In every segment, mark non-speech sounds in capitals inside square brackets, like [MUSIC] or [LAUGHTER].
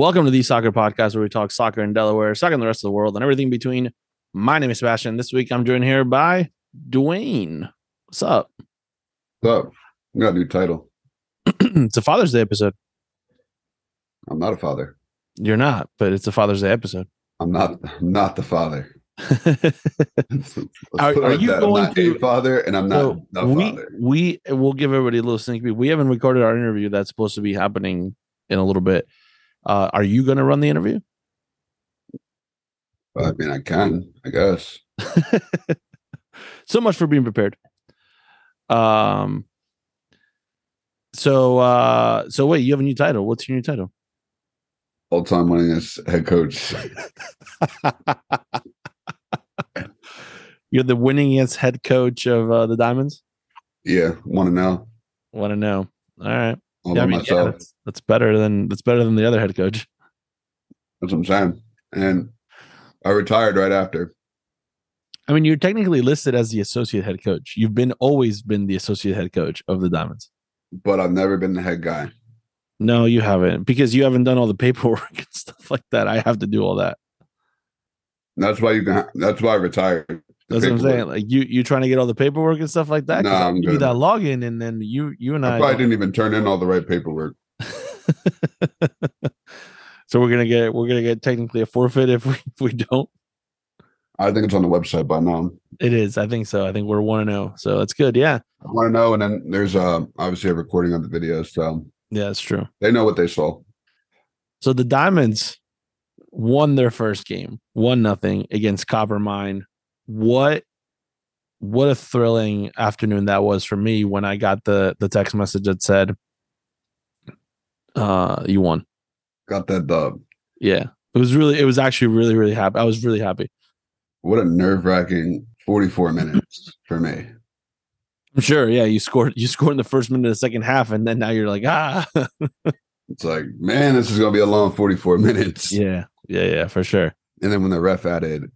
Welcome to the Soccer Podcast, where we talk soccer in Delaware, soccer in the rest of the world, and everything between. My name is Sebastian. This week I'm joined here by Dwayne. What's up? What's up? We got a new title. [CLEARS THROAT] it's a Father's Day episode. I'm not a father. You're not, but it's a Father's Day episode. I'm not. I'm not the father. [LAUGHS] Are- are you that. I'm going not to- a father, and I'm not So the we father. we will give everybody a little sneak peek. We haven't recorded our interview that's supposed to be happening in a little bit. Uh, are you going to run the interview? Well, I mean, I can, I guess. [LAUGHS] so much for being prepared. Um. So uh so wait, you have a new title. What's your new title? All time winningest head coach. [LAUGHS] You're the winningest head coach of uh, the Diamonds. yeah, want to know Want to know? All right. All Yeah, I mean, yeah, myself. that's, that's better than that's better than the other head coach. That's what I'm saying. And I retired right after. I mean, you're technically listed as the associate head coach. You've been always been the associate head coach of the Diamonds. but I've never been the head guy. No, you haven't because you haven't done all the paperwork [LAUGHS] and stuff like that. I have to do all that. That's why you can. That's why I retired. That's what I'm saying. Like you, you trying to get all the paperwork and stuff like that. Nah, I'm you good. that login, and then you, you and I I. probably didn't even turn in all the right paperwork. [LAUGHS] so we're gonna get we're gonna get technically a forfeit if we if we don't. I think it's on the website by now. It is. I think so. I think we're one to zero. So that's good. Yeah. I want to know, and then there's uh obviously a recording of the video, so Yeah, that's true. they know what they saw. So the Diamonds won their first game, one nothing against Copper Mine. What what a thrilling afternoon that was for me when I got the the text message that said uh you won. Got that dub. Yeah. It was really it was actually really, really happy. I was really happy. What a nerve wracking 44 minutes for me. I'm sure. Yeah, you scored you scored in the first minute of the second half, and then now you're like, ah [LAUGHS] It's like, man, this is gonna be a long 44 minutes. yeah, yeah, yeah, for sure. And then when the ref added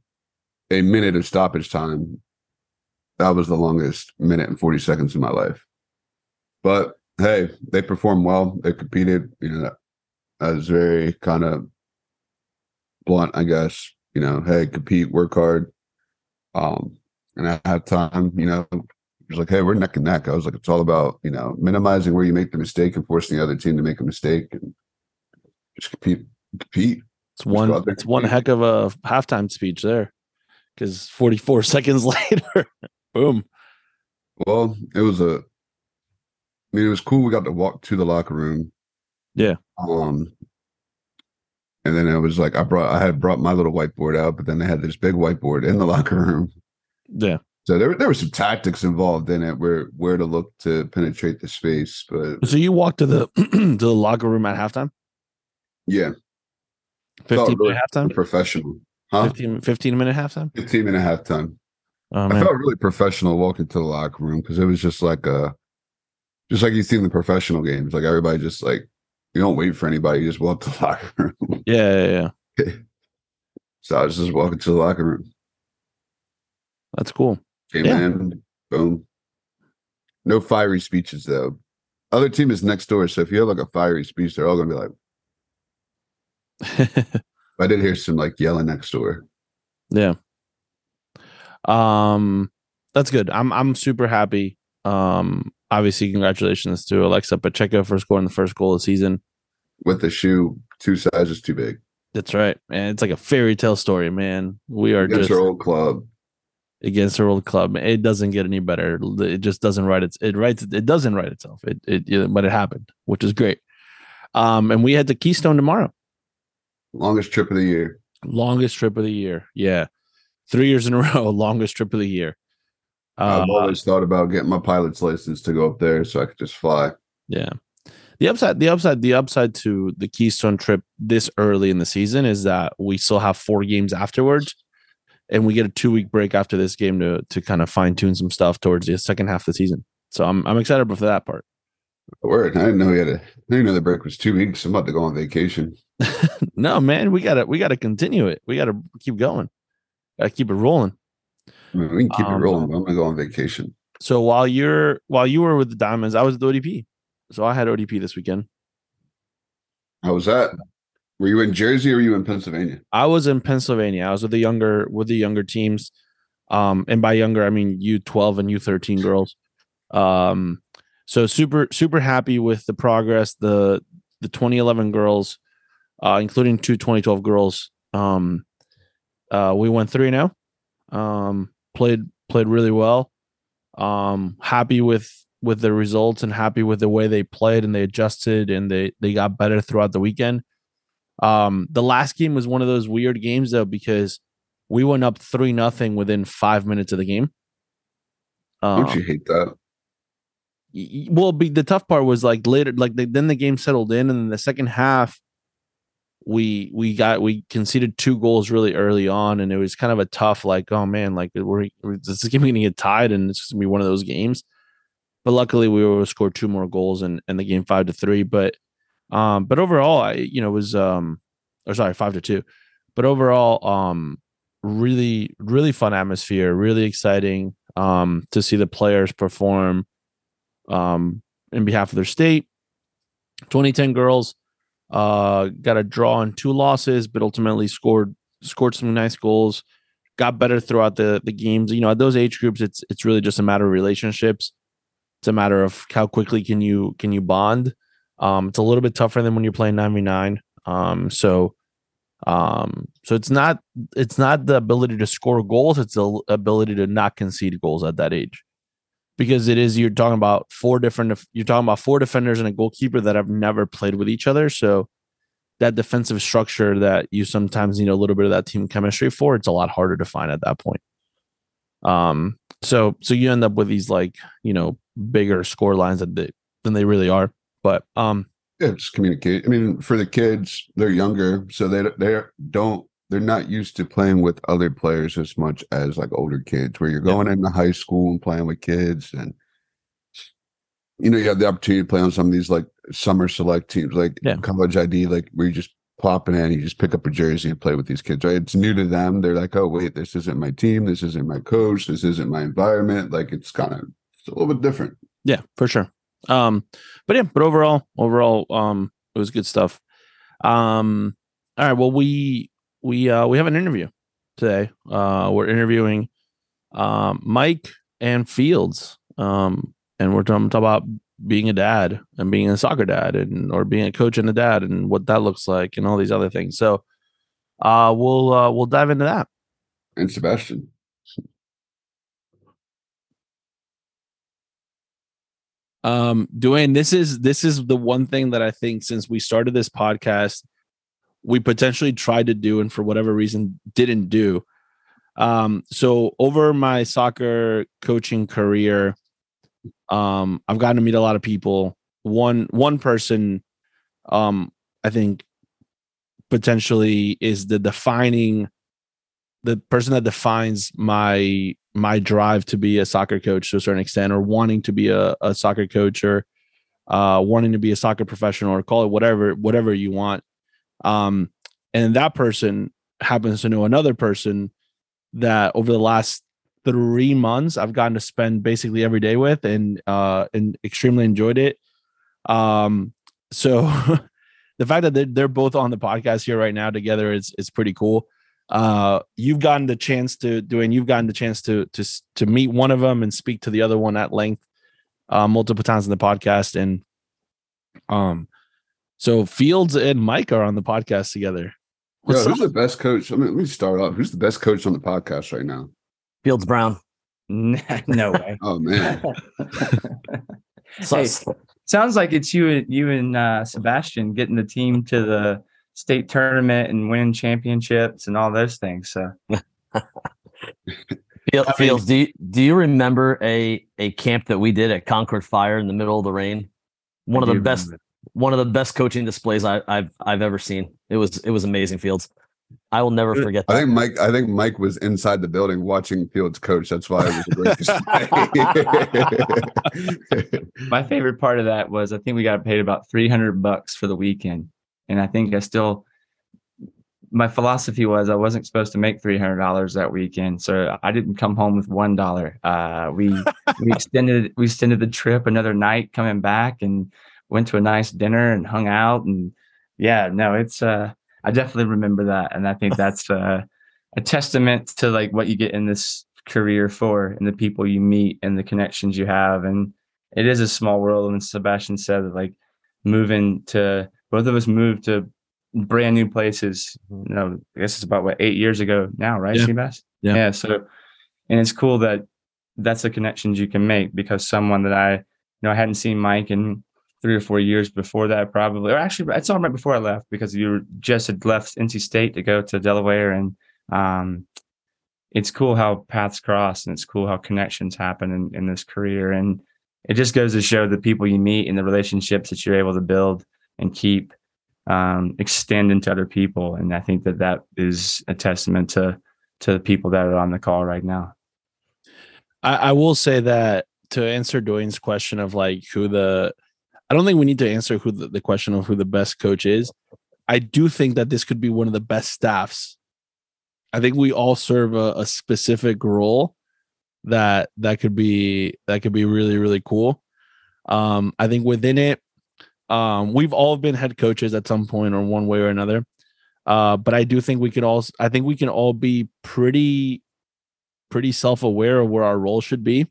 a minute of stoppage time, that was the longest minute and 40 seconds of my life. But hey, they performed well. They competed. You know, I was very kind of blunt, I guess. You know, hey, compete, work hard. Um, and at halftime, you know, it was like, hey, we're neck and neck. I was like, it's all about, you know, minimizing where you make the mistake and forcing the other team to make a mistake and just compete, compete. It's one go out there it's one heck of a halftime speech there. Because 44 [LAUGHS] seconds later, boom. Well, it was a. I mean, it was cool. We got to walk to the locker room. Yeah. Um. And then it was like I brought I had brought my little whiteboard out, but then they had this big whiteboard in the [LAUGHS] locker room. Yeah. So there there were some tactics involved in it, where where to look to penetrate the space. But So you walked to the [CLEARS THROAT] to the locker room at halftime? yeah, 15 really halftime? professional, huh? 15, 15 minute halftime? 15 minute a half time. Oh I felt really professional walking to the locker room because it was just like a, just like you see in the professional games. Like everybody just like you don't wait for anybody, you just walk to the [LAUGHS] locker room. Yeah, yeah, yeah. [LAUGHS] so I was just walking to the locker room. That's cool. Came Yeah. in, boom. No fiery speeches though. Other team is next door, so if you have like a fiery speech, they're all gonna be like. [LAUGHS] I did hear some like yelling next door. yeah. Um that's good. I'm I'm super happy. Um obviously congratulations to Alexa Pacheco for scoring the first goal of the season. with the shoe two sizes too big. That's right. And it's like a fairy tale story, man. We are Against just her old club. against our old club. It doesn't get any better. It just doesn't write its it writes it doesn't write itself. It it but it happened, which is great. Um and we had the Keystone tomorrow. Longest trip of the year. Longest trip of the year. Yeah. Three years in a [LAUGHS] row, longest trip of the year. Uh, I've always thought about getting my pilot's license to go up there so I could just fly. yeah. The upside, the upside, the upside to the Keystone trip this early in the season is that we still have four games afterwards, and we get a two week break after this game to to kind of fine tune some stuff towards the second half of the season. So I'm I'm excited for that part. Word. I didn't know he had a I didn't know the break was two weeks. I'm about to go on vacation. [LAUGHS] no, man, we gotta we gotta continue it. We gotta keep going. Gotta keep it rolling. I mean, we can keep Um, it rolling, but I'm gonna go on vacation. So while you're while you were with the Diamonds, I was at the ODP. So I had ODP this weekend. How was that? Were you in Jersey or were you in Pennsylvania? I was in Pennsylvania. I was with the younger with the younger teams. Um, and by younger, I mean U12 and U13 girls. Um, so super super happy with the progress. The the 2011 girls, uh, including two 2012 girls. Um, uh, we went three now. Um, played played really well. Um, happy with with the results and happy with the way they played and they adjusted and they they got better throughout the weekend. Um, the last game was one of those weird games though because we went up three nothing within five minutes of the game. Um, Don't you hate that? Well, the tough part was like later, like then the game settled in, and the second half, we we got we conceded two goals really early on, and it was kind of a tough like, oh man, like we're, we're this game going to get tied, and it's gonna be one of those games. But luckily, we were able to score two more goals and and the game five to three. But um, but overall, I you know was um, or sorry, five to two. But overall, um, really really fun atmosphere, really exciting um to see the players perform um, in behalf of their state. 2010 girls uh, got a draw and two losses, but ultimately scored scored some nice goals. Got better throughout the the games. You know, at those age groups, it's it's really just a matter of relationships. It's a matter of how quickly can you can you bond. Um, it's a little bit tougher than when you're playing nine v nine. Um, so um, so it's not it's not the ability to score goals; it's the ability to not concede goals at that age because it is you're talking about four different you're talking about four defenders and a goalkeeper that have never played with each other. So that defensive structure that you sometimes need a little bit of that team chemistry for it's a lot harder to find at that point. Um so so you end up with these like you know bigger score lines than they, than they really are. But um yeah just communicate i mean for the kids they're younger so they they don't they're not used to playing with other players as much as like older kids where you're going yeah. into high school and playing with kids and you know you have the opportunity to play on some of these like summer select teams like yeah. college id like where you just pop in and you just pick up a jersey and play with these kids right? It's new to them. They're like oh wait this isn't my team. This isn't my coach. This isn't my environment. Like it's kind of it's a little bit different. Yeah for sure. Um but yeah but overall overall um it was good stuff. Um all right well we we uh, we have an interview today. Uh, we're interviewing um, Mike and Fields, um, and we're talking, talking about being a dad and being a soccer dad, and or being a coach and a dad, and what that looks like, and all these other things. So, uh, we'll uh, we'll dive into that. And Sebastian. Um, Dwayne, this is this is the one thing that I think since we started this podcast we potentially tried to do and for whatever reason didn't do. Um, so over my soccer coaching career, um, I've gotten to meet a lot of people. One one person, um, I think potentially is the defining the person that defines my my drive to be a soccer coach to a certain extent or wanting to be a, a soccer coach or uh wanting to be a soccer professional or call it whatever whatever you want um, and that person happens to know another person that over the last three months I've gotten to spend basically every day with and uh and extremely enjoyed it. Um so [LAUGHS] the fact that they're, they're both on the podcast here right now together is is pretty cool. Uh you've gotten the chance to do and you've gotten the chance to to to meet one of them and speak to the other one at length uh multiple times in the podcast and um so Fields and Mike are on the podcast together. What's Yo, who's up? the best coach? I mean, let me start off. Who's the best coach on the podcast right now? Fields Brown. [LAUGHS] no way. [LAUGHS] oh man. [LAUGHS] hey, sounds like it's you and you and uh, Sebastian getting the team to the state tournament and winning championships and all those things. So Fields, do you, do you remember a a camp that we did at Concord Fire in the middle of the rain? One I of the best remember one of the best coaching displays I, have I've ever seen. It was it was amazing, Fields. I will never forget. That. I think Mike. I think Mike was inside the building watching Fields coach. That's why it was a great display. [LAUGHS] My favorite part of that was I think we got paid about three hundred bucks for the weekend, and I think I still. My philosophy was I wasn't supposed to make three hundred dollars that weekend, so I didn't come home with one dollar. Uh, we we [LAUGHS] extended we extended the trip another night coming back, and went to a nice dinner and hung out and yeah, no, it's uh I definitely remember that, and I think [LAUGHS] that's uh, a testament to like what you get in this career for, and the people you meet, and the connections you have, and it is a small world. And Sebastian said that like moving to both of us moved to brand new places. Mm-hmm. You know, I guess it's about what eight years ago now, right, Yeah. Seabass? Yeah. Yeah. So, and it's cool that that's the connections you can make because someone that I, you know, I hadn't seen Mike in three or four years before that, probably, or actually, I saw him right before I left because you just had left NC State to go to Delaware, and um, it's cool how paths cross, and it's cool how connections happen in, in this career, and it just goes to show the people you meet and the relationships that you're able to build and keep um, into other people, and I think that that is a testament to to the people that are on the call right now. I, I will say that to answer Dwayne's question of like who the I don't think we need to answer who the, the question of who the best coach is. I do think that this could be one of the best staffs. I think we all serve a, a specific role that that could be that could be really really cool. Um, I think within it, um, we've all been head coaches at some point or one way or another. Uh, but I do think we could all I think we can all be pretty pretty self-aware of where our role should be.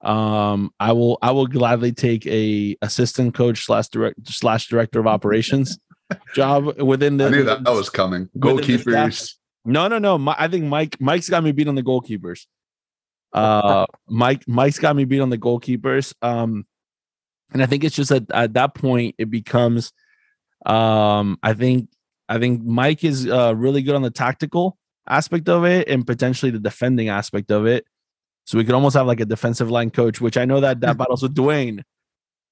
Um, I will I will gladly take a assistant coach slash direct slash director of [LAUGHS] operations job within the. I knew that that was coming. within the staff. Goalkeepers. No, no, no. My, I think Mike Mike's got me beat on the goalkeepers. Uh, Mike Mike's got me beat on the goalkeepers. Um, and I think it's just that at that point it becomes, um, I think I think Mike is uh, really good on the tactical aspect of it and potentially the defending aspect of it. So we could almost have like a defensive line coach, which I know that that battles with Dwayne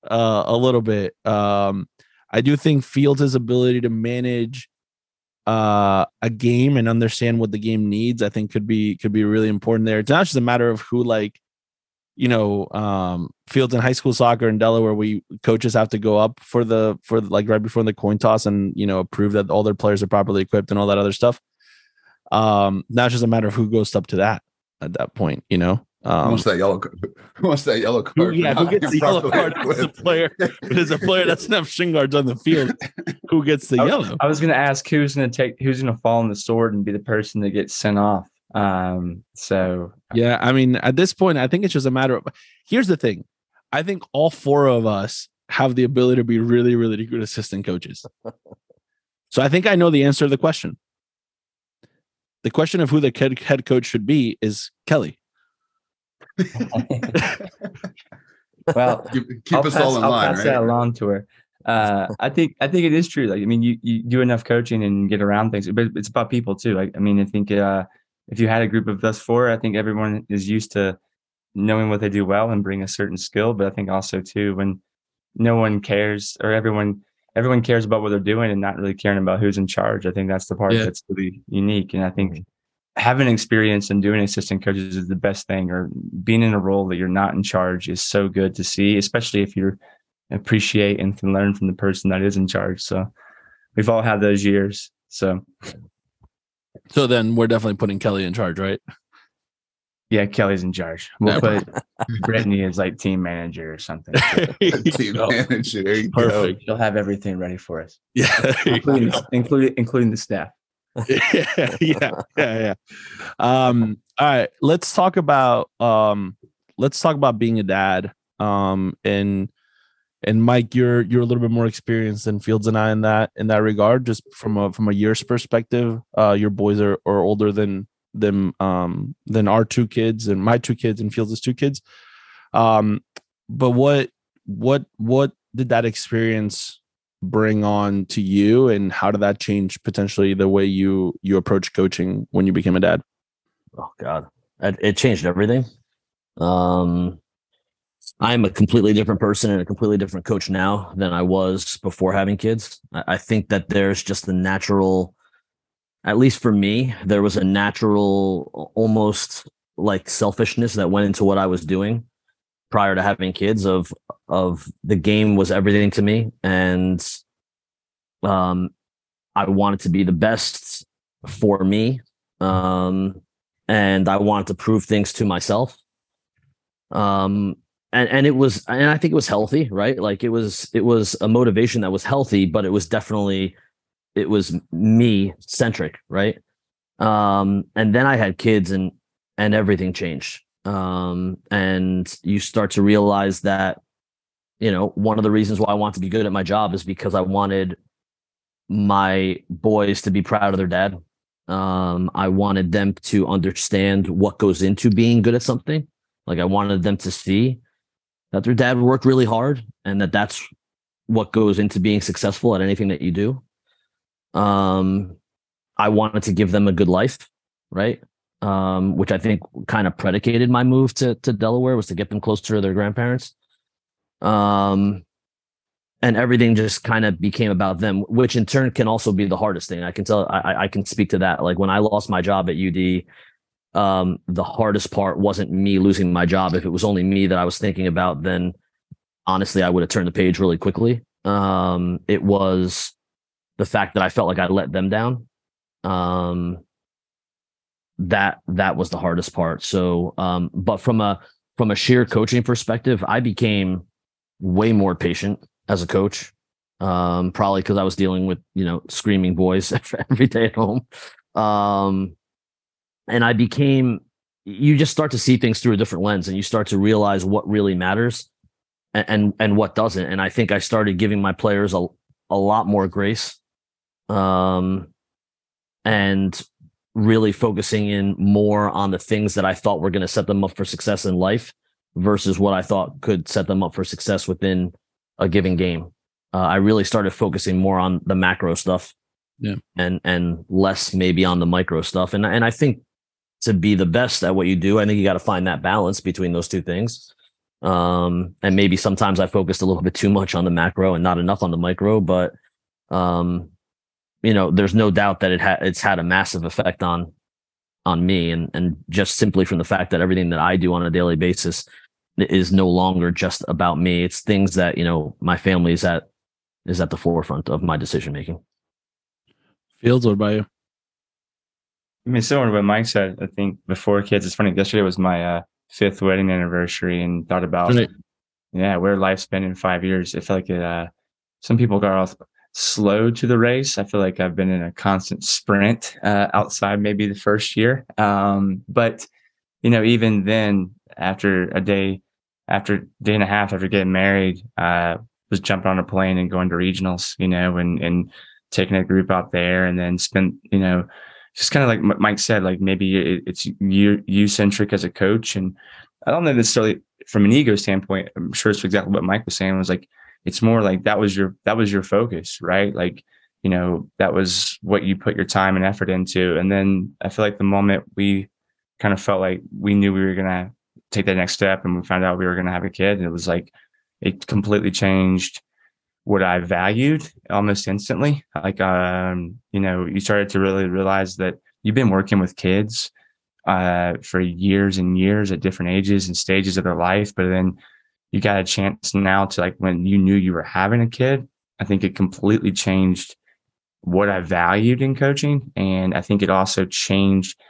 uh, a little bit. Um, I do think Fields' ability to manage uh, a game and understand what the game needs, I think could be could be really important there. It's not just a matter of who like, you know, um, Fields in high school soccer in Delaware, we coaches have to go up for the for like right before the coin toss and you know prove that all their players are properly equipped and all that other stuff. Um, now it's just a matter of who goes up to that at that point, you know. Who Um, wants that yellow? card? [LAUGHS] Who wants that yellow who, card? for yeah, who gets the yellow card? [LAUGHS] It's a player, but it's a player that doesn't have shin guards on the field. [LAUGHS] Who gets the I- yellow? I was going to ask who's going to take who's going to fall on the sword and be the person that gets sent off. Um, so Yeah, I mean, at this point, I think it's just a matter of. Here's the thing: I think all four of us have the ability to be really, really good assistant coaches. so I think I know the answer to the question. The question of who the head head coach should be is Kelly. [LAUGHS] well, [LAUGHS] Keep, keep I'll us pass, all in I'll line, pass that right? along to her. Uh, I think I think it is true. Like I mean, you you do enough coaching and get around things, but it's about people too. Like I mean, I think uh, if you had a group of us four, I think everyone is used to knowing what they do well and bring a certain skill. But I think also too when no one cares or everyone everyone cares about what they're doing and not really caring about who's in charge. I think that's the part Yeah. that's really unique. And I think mm-hmm. having experience and doing assistant coaches is the best thing or being in a role that you're not in charge is so good to see especially if you're appreciate and can learn from the person that is in charge so we've all had those years so So then we're definitely putting Kelly in charge, right? Yeah kelly's in charge we'll put [LAUGHS] brittany as like team manager or something [LAUGHS] Team No. manager. There you go. Perfect. she'll have everything ready for us Yeah. including including, including the staff [LAUGHS] yeah, yeah, yeah, yeah. Um, all right, let's talk about um let's talk about being a dad. Um and and Mike, you're you're a little bit more experienced than Fields and I in that in that regard, just from a from a year's perspective. Uh your boys are, are older than than um than our two kids and my two kids and Fields' two kids. Um but what what what did that experience bring on to you and how did that change potentially the way you you approach coaching when you became a dad Oh God, it, changed everything. Um, I'm a completely different person and a completely different coach now than I was before having kids. I think that there's just the natural, at least for me, there was a natural, almost like selfishness that went into what I was doing prior to having kids. Of of the game was everything to me, and um, I wanted to be the best for me. Um, and I wanted to prove things to myself. Um, and and it was, and I think it was healthy, right? Like it was, it was a motivation that was healthy, but it was definitely, it was me centric, right? Um, and then I had kids and and everything changed. Um, and you start to realize that, you know, one of the reasons why I want to be good at my job is because I wanted my boys to be proud of their dad. Um, I wanted them to understand what goes into being good at something. Like I wanted them to see that their dad worked really hard and that that's what goes into being successful at anything that you do. Um, I wanted to give them a good life, right? Um, which I think kind of predicated my move to to Delaware was to get them closer to their grandparents. Um, and everything just kind of became about them, which in turn can also be the hardest thing. I can tell, I, I can speak to that. Like when I lost my job at UD, um, the hardest part wasn't me losing my job. If it was only me that I was thinking about, then honestly, I would have turned the page really quickly. Um, it was the fact that I felt like I let them down. Um, that that was the hardest part. So, um, but from a from a sheer coaching perspective, I became way more patient as a coach. Um, probably because I was dealing with you know screaming boys [LAUGHS] every day at home. Um, and I became you just start to see things through a different lens and you start to realize what really matters and and, and what doesn't. And I think I started giving my players a, a lot more grace. Um and really focusing in more on the things that I thought were going to set them up for success in life versus what I thought could set them up for success within a given game. Uh, I really started focusing more on the macro stuff, yeah, and and less maybe on the micro stuff. And and I think to be the best at what you do, I think you got to find that balance between those two things. Um, and maybe sometimes I focused a little bit too much on the macro and not enough on the micro, but um, you know, there's no doubt that it had it's had a massive effect on on me and and just simply from the fact that everything that I do on a daily basis is no longer just about me. It's things that, you know, my family is at is at the forefront of my decision making. Fields, what about you? I mean, similar to what Mike said, I think before kids, it's funny. Yesterday was my uh, fifth wedding anniversary and thought about, Right. yeah, where life's been in five years. It felt like it, uh, some people got off slow to the race. I feel like I've been in a constant sprint uh, outside maybe the first year. Um, but, you know, even then, after a day, after day and a half after getting married, uh, was jumping on a plane and going to regionals, you know, and, and taking a group out there and then spent, you know, just kind of like Mike said, like maybe it, it's you you centric as a coach, and I don't know necessarily from an ego standpoint. I'm sure it's exactly what Mike was saying. Was like it's more like that was your that was your focus, right? Like you know that was what you put your time and effort into, and then I feel like the moment we kind of felt like we knew we were gonna take that next step, and we found out we were gonna have a kid, it was like it completely changed what I valued almost instantly. Like, um, you know, you started to really realize that you've been working with kids uh, for years and years at different ages and stages of their life, but then you got a chance now to like when you knew you were having a kid. I think it completely changed what I valued in coaching, and I think it also changed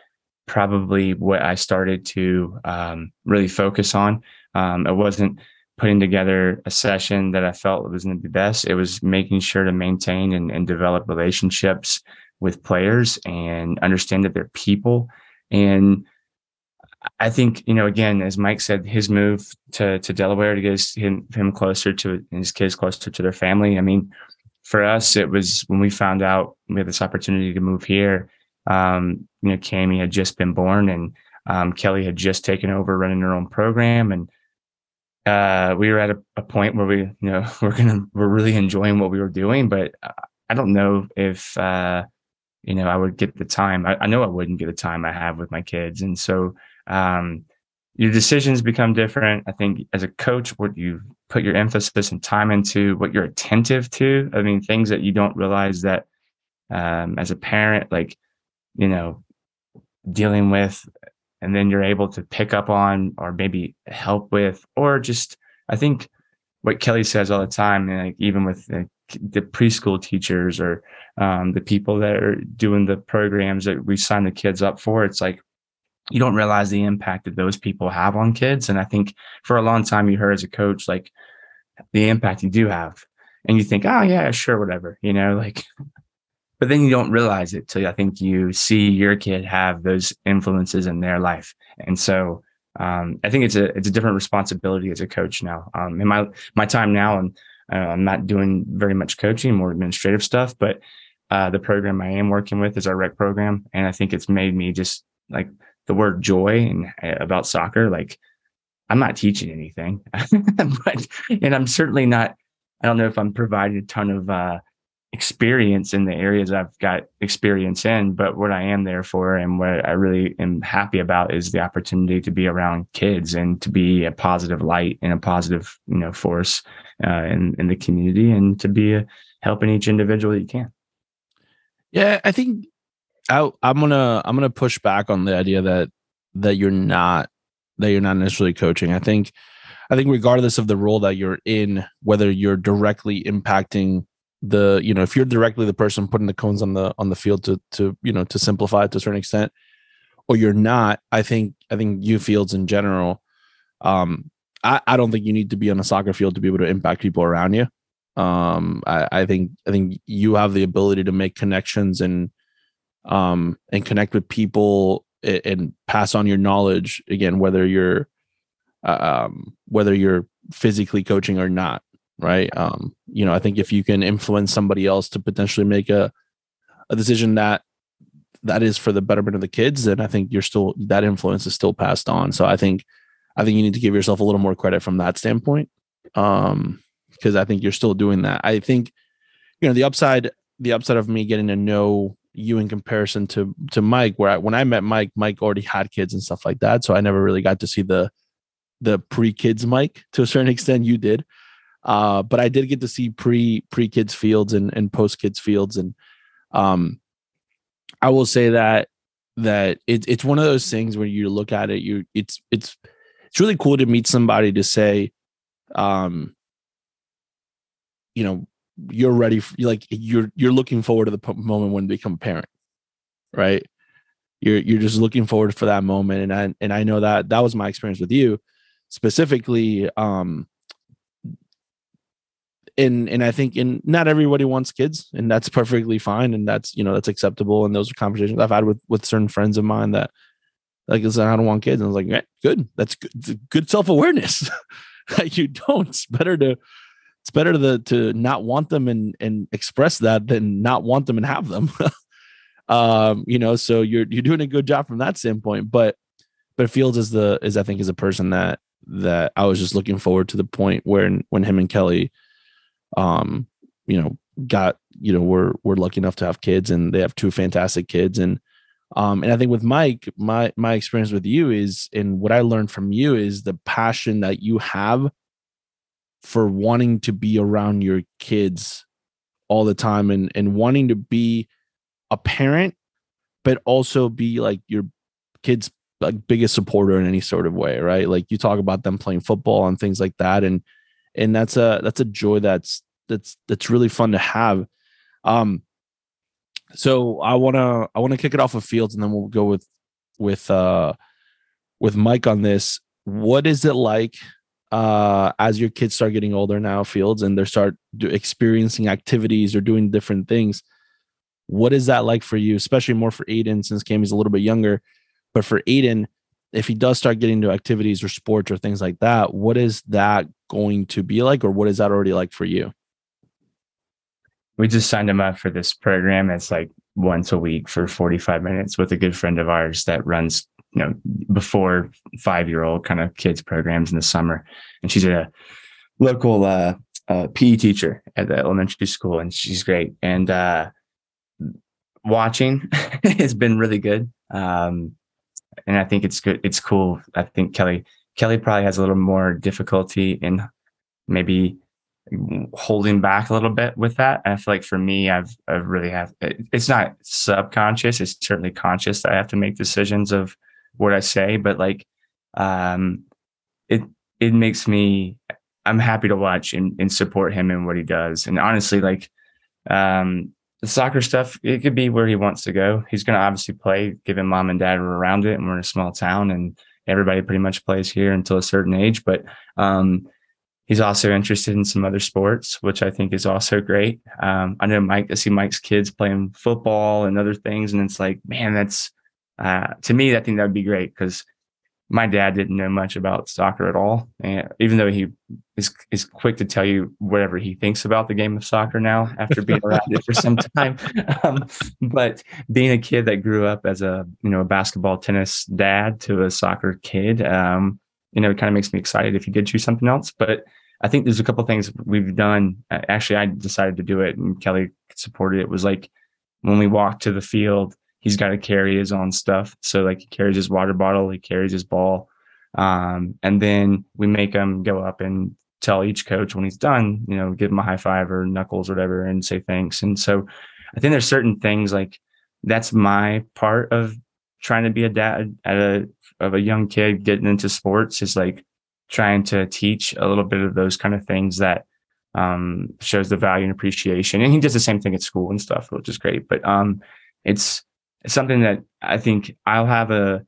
probably what I started to um, really focus on. Um, it wasn't putting together a session that I felt was going to be best. It was making sure to maintain and, and develop relationships with players and understand that they're people. And I think, you know, again, as Mike said, his move to, to Delaware to get him, him closer to his kids closer to their family. I mean, for us, it was when we found out we had this opportunity to move here. Um, you know, Cami had just been born and um, Kelly had just taken over running her own program. And uh, we were at a, a, point where we, you know, [LAUGHS] we're gonna we're really enjoying what we were doing, but I don't know if uh, you know I would get the time. I, I, know I wouldn't get the time I have with my kids, and so um, your decisions become different. I think as a coach, what you put your emphasis and time into, what you're attentive to. I mean, things that you don't realize that um, as a parent, like you know, dealing with and then you're able to pick up on or maybe help with or just i think what kelly says all the time like even with the, the preschool teachers or um, the people that are doing the programs that we sign the kids up for it's like you don't realize the impact that those people have on kids and i think for a long time you heard as a coach like the impact you do have and you think oh yeah sure whatever you know like [LAUGHS] but then you don't realize it till I think you see your kid have those influences in their life. And so um, I think it's a it's a different responsibility as a coach now. Um, in my my time now, and uh, I'm not doing very much coaching, more administrative stuff. But uh, the program I am working with is our rec program, and I think it's made me just like the word joy and uh, about soccer. Like I'm not teaching anything, [LAUGHS] but and I'm certainly not. I don't know if I'm providing a ton of uh, experience in the areas I've got experience in, but what I am there for and what I really am happy about is the opportunity to be around kids and to be a positive light and a positive, you know, force uh, in in the community and to be a, helping each individual that you can. Yeah, I think I, I'm gonna I'm gonna push back on the idea that that you're not that you're not necessarily coaching. I think I think regardless of the role that you're in, whether you're directly impacting the you know if you're directly the person putting the cones on the on the field to to you know to simplify it to a certain extent or you're not i think i think you fields in general um i i don't think you need to be on a soccer field to be able to impact people around you um i i think i think you have the ability to make connections and um and connect with people and, pass on your knowledge again whether you're uh, um whether you're physically coaching or not right? Um you know i think if you can influence somebody else to potentially make a a decision that that is for the betterment of the kids then i think you're still that influence is still passed on. So i think i think you need to give yourself a little more credit from that standpoint um because i think you're still doing that. I think you know the upside the upside of me getting to know you in comparison to to mike where I, when i met mike mike already had kids and stuff like that. So i never really got to see the the pre-kids mike to a certain [LAUGHS] extent. You did. Uh, but I did get to see pre pre kids fields and, and post kids fields, and um, I will say that that it, it's one of those things where you look at it, you it's it's it's really cool to meet somebody to say, um, you know, you're ready, for, like you're you're looking forward to the moment when you become a parent, right? You're you're just looking forward for that moment, and I and I know that that was my experience with you specifically. Um, and and I think in not everybody wants kids, and that's perfectly fine, and that's you know that's acceptable. And those are conversations I've had with with certain friends of mine that like said, I don't want kids, and I was like, yeah, good, that's good, good self awareness. [LAUGHS] you don't. It's better to it's better to to not want them and and express that than not want them and have them. [LAUGHS] um, you know, so you're you're doing a good job from that standpoint, but but Fields is the is I think is a person that that I was just looking forward to the point where when him and Kelly um, you know, got, you know, we're we're lucky enough to have kids and they have two fantastic kids. And um, and I think with Mike, my my experience with you is and what I learned from you is the passion that you have for wanting to be around your kids all the time and and wanting to be a parent but also be like your kids like biggest supporter in any sort of way right like you talk about them playing football and things like that and and that's a that's a joy that's that's that's really fun to have. Um, so I wanna I wanna kick it off with Fields, and then we'll go with with uh with Mike on this. What is it like uh as your kids start getting older now, Fields, and they start experiencing activities or doing different things? What is that like for you, especially more for Aiden since Cammy's a little bit younger? But for Aiden, if he does start getting into activities or sports or things like that, what is that going to be like, or what is that already like for you? we just signed him up for this program. It's like once a week for 45 minutes with a good friend of ours that runs, you know, before five year old kind of kids programs in the summer. And she's a local uh, uh, PE teacher at the elementary school, and she's great. And uh, watching [LAUGHS] has been really good. Um, and I think it's good. It's cool. I think Kelly Kelly probably has a little more difficulty in maybe holding back a little bit with that. And I feel like for me, I've, I've really have, it's not subconscious. It's certainly conscious that I have to make decisions of what I say, but like, um, it, it makes me, I'm happy to watch and, and support him in what he does. And honestly, like, um, the soccer stuff, it could be where he wants to go. He's going to obviously play, given mom and dad are around it. And we're in a small town and everybody pretty much plays here until a certain age. But, um, he's also interested in some other sports, which I think is also great. Um, I know Mike, I see Mike's kids playing football and other things. And it's like, man, that's, uh, to me, I think that would be great because my dad didn't know much about soccer at all. And even though he is, is quick to tell you whatever he thinks about the game of soccer now after being around it for some time. [LAUGHS] Um, but being a kid that grew up as a, you know, a basketball tennis dad to a soccer kid, um, you know, it kind of makes me excited if he did choose something else. But I think there's a couple things we've done. Actually, I decided to do it and Kelly supported it. it was like when we walked to the field, he's got to carry his own stuff. So like he carries his water bottle, he carries his ball. Um, and then we make him go up and tell each coach when he's done, you know, give him a high five or knuckles or whatever and say thanks. And so I think there's certain things like that's my part of trying to be a dad at a of a young kid getting into sports is like trying to teach a little bit of those kind of things that um, shows the value and appreciation. And he does the same thing at school and stuff, which is great. But um, it's it's something that I think I'll have a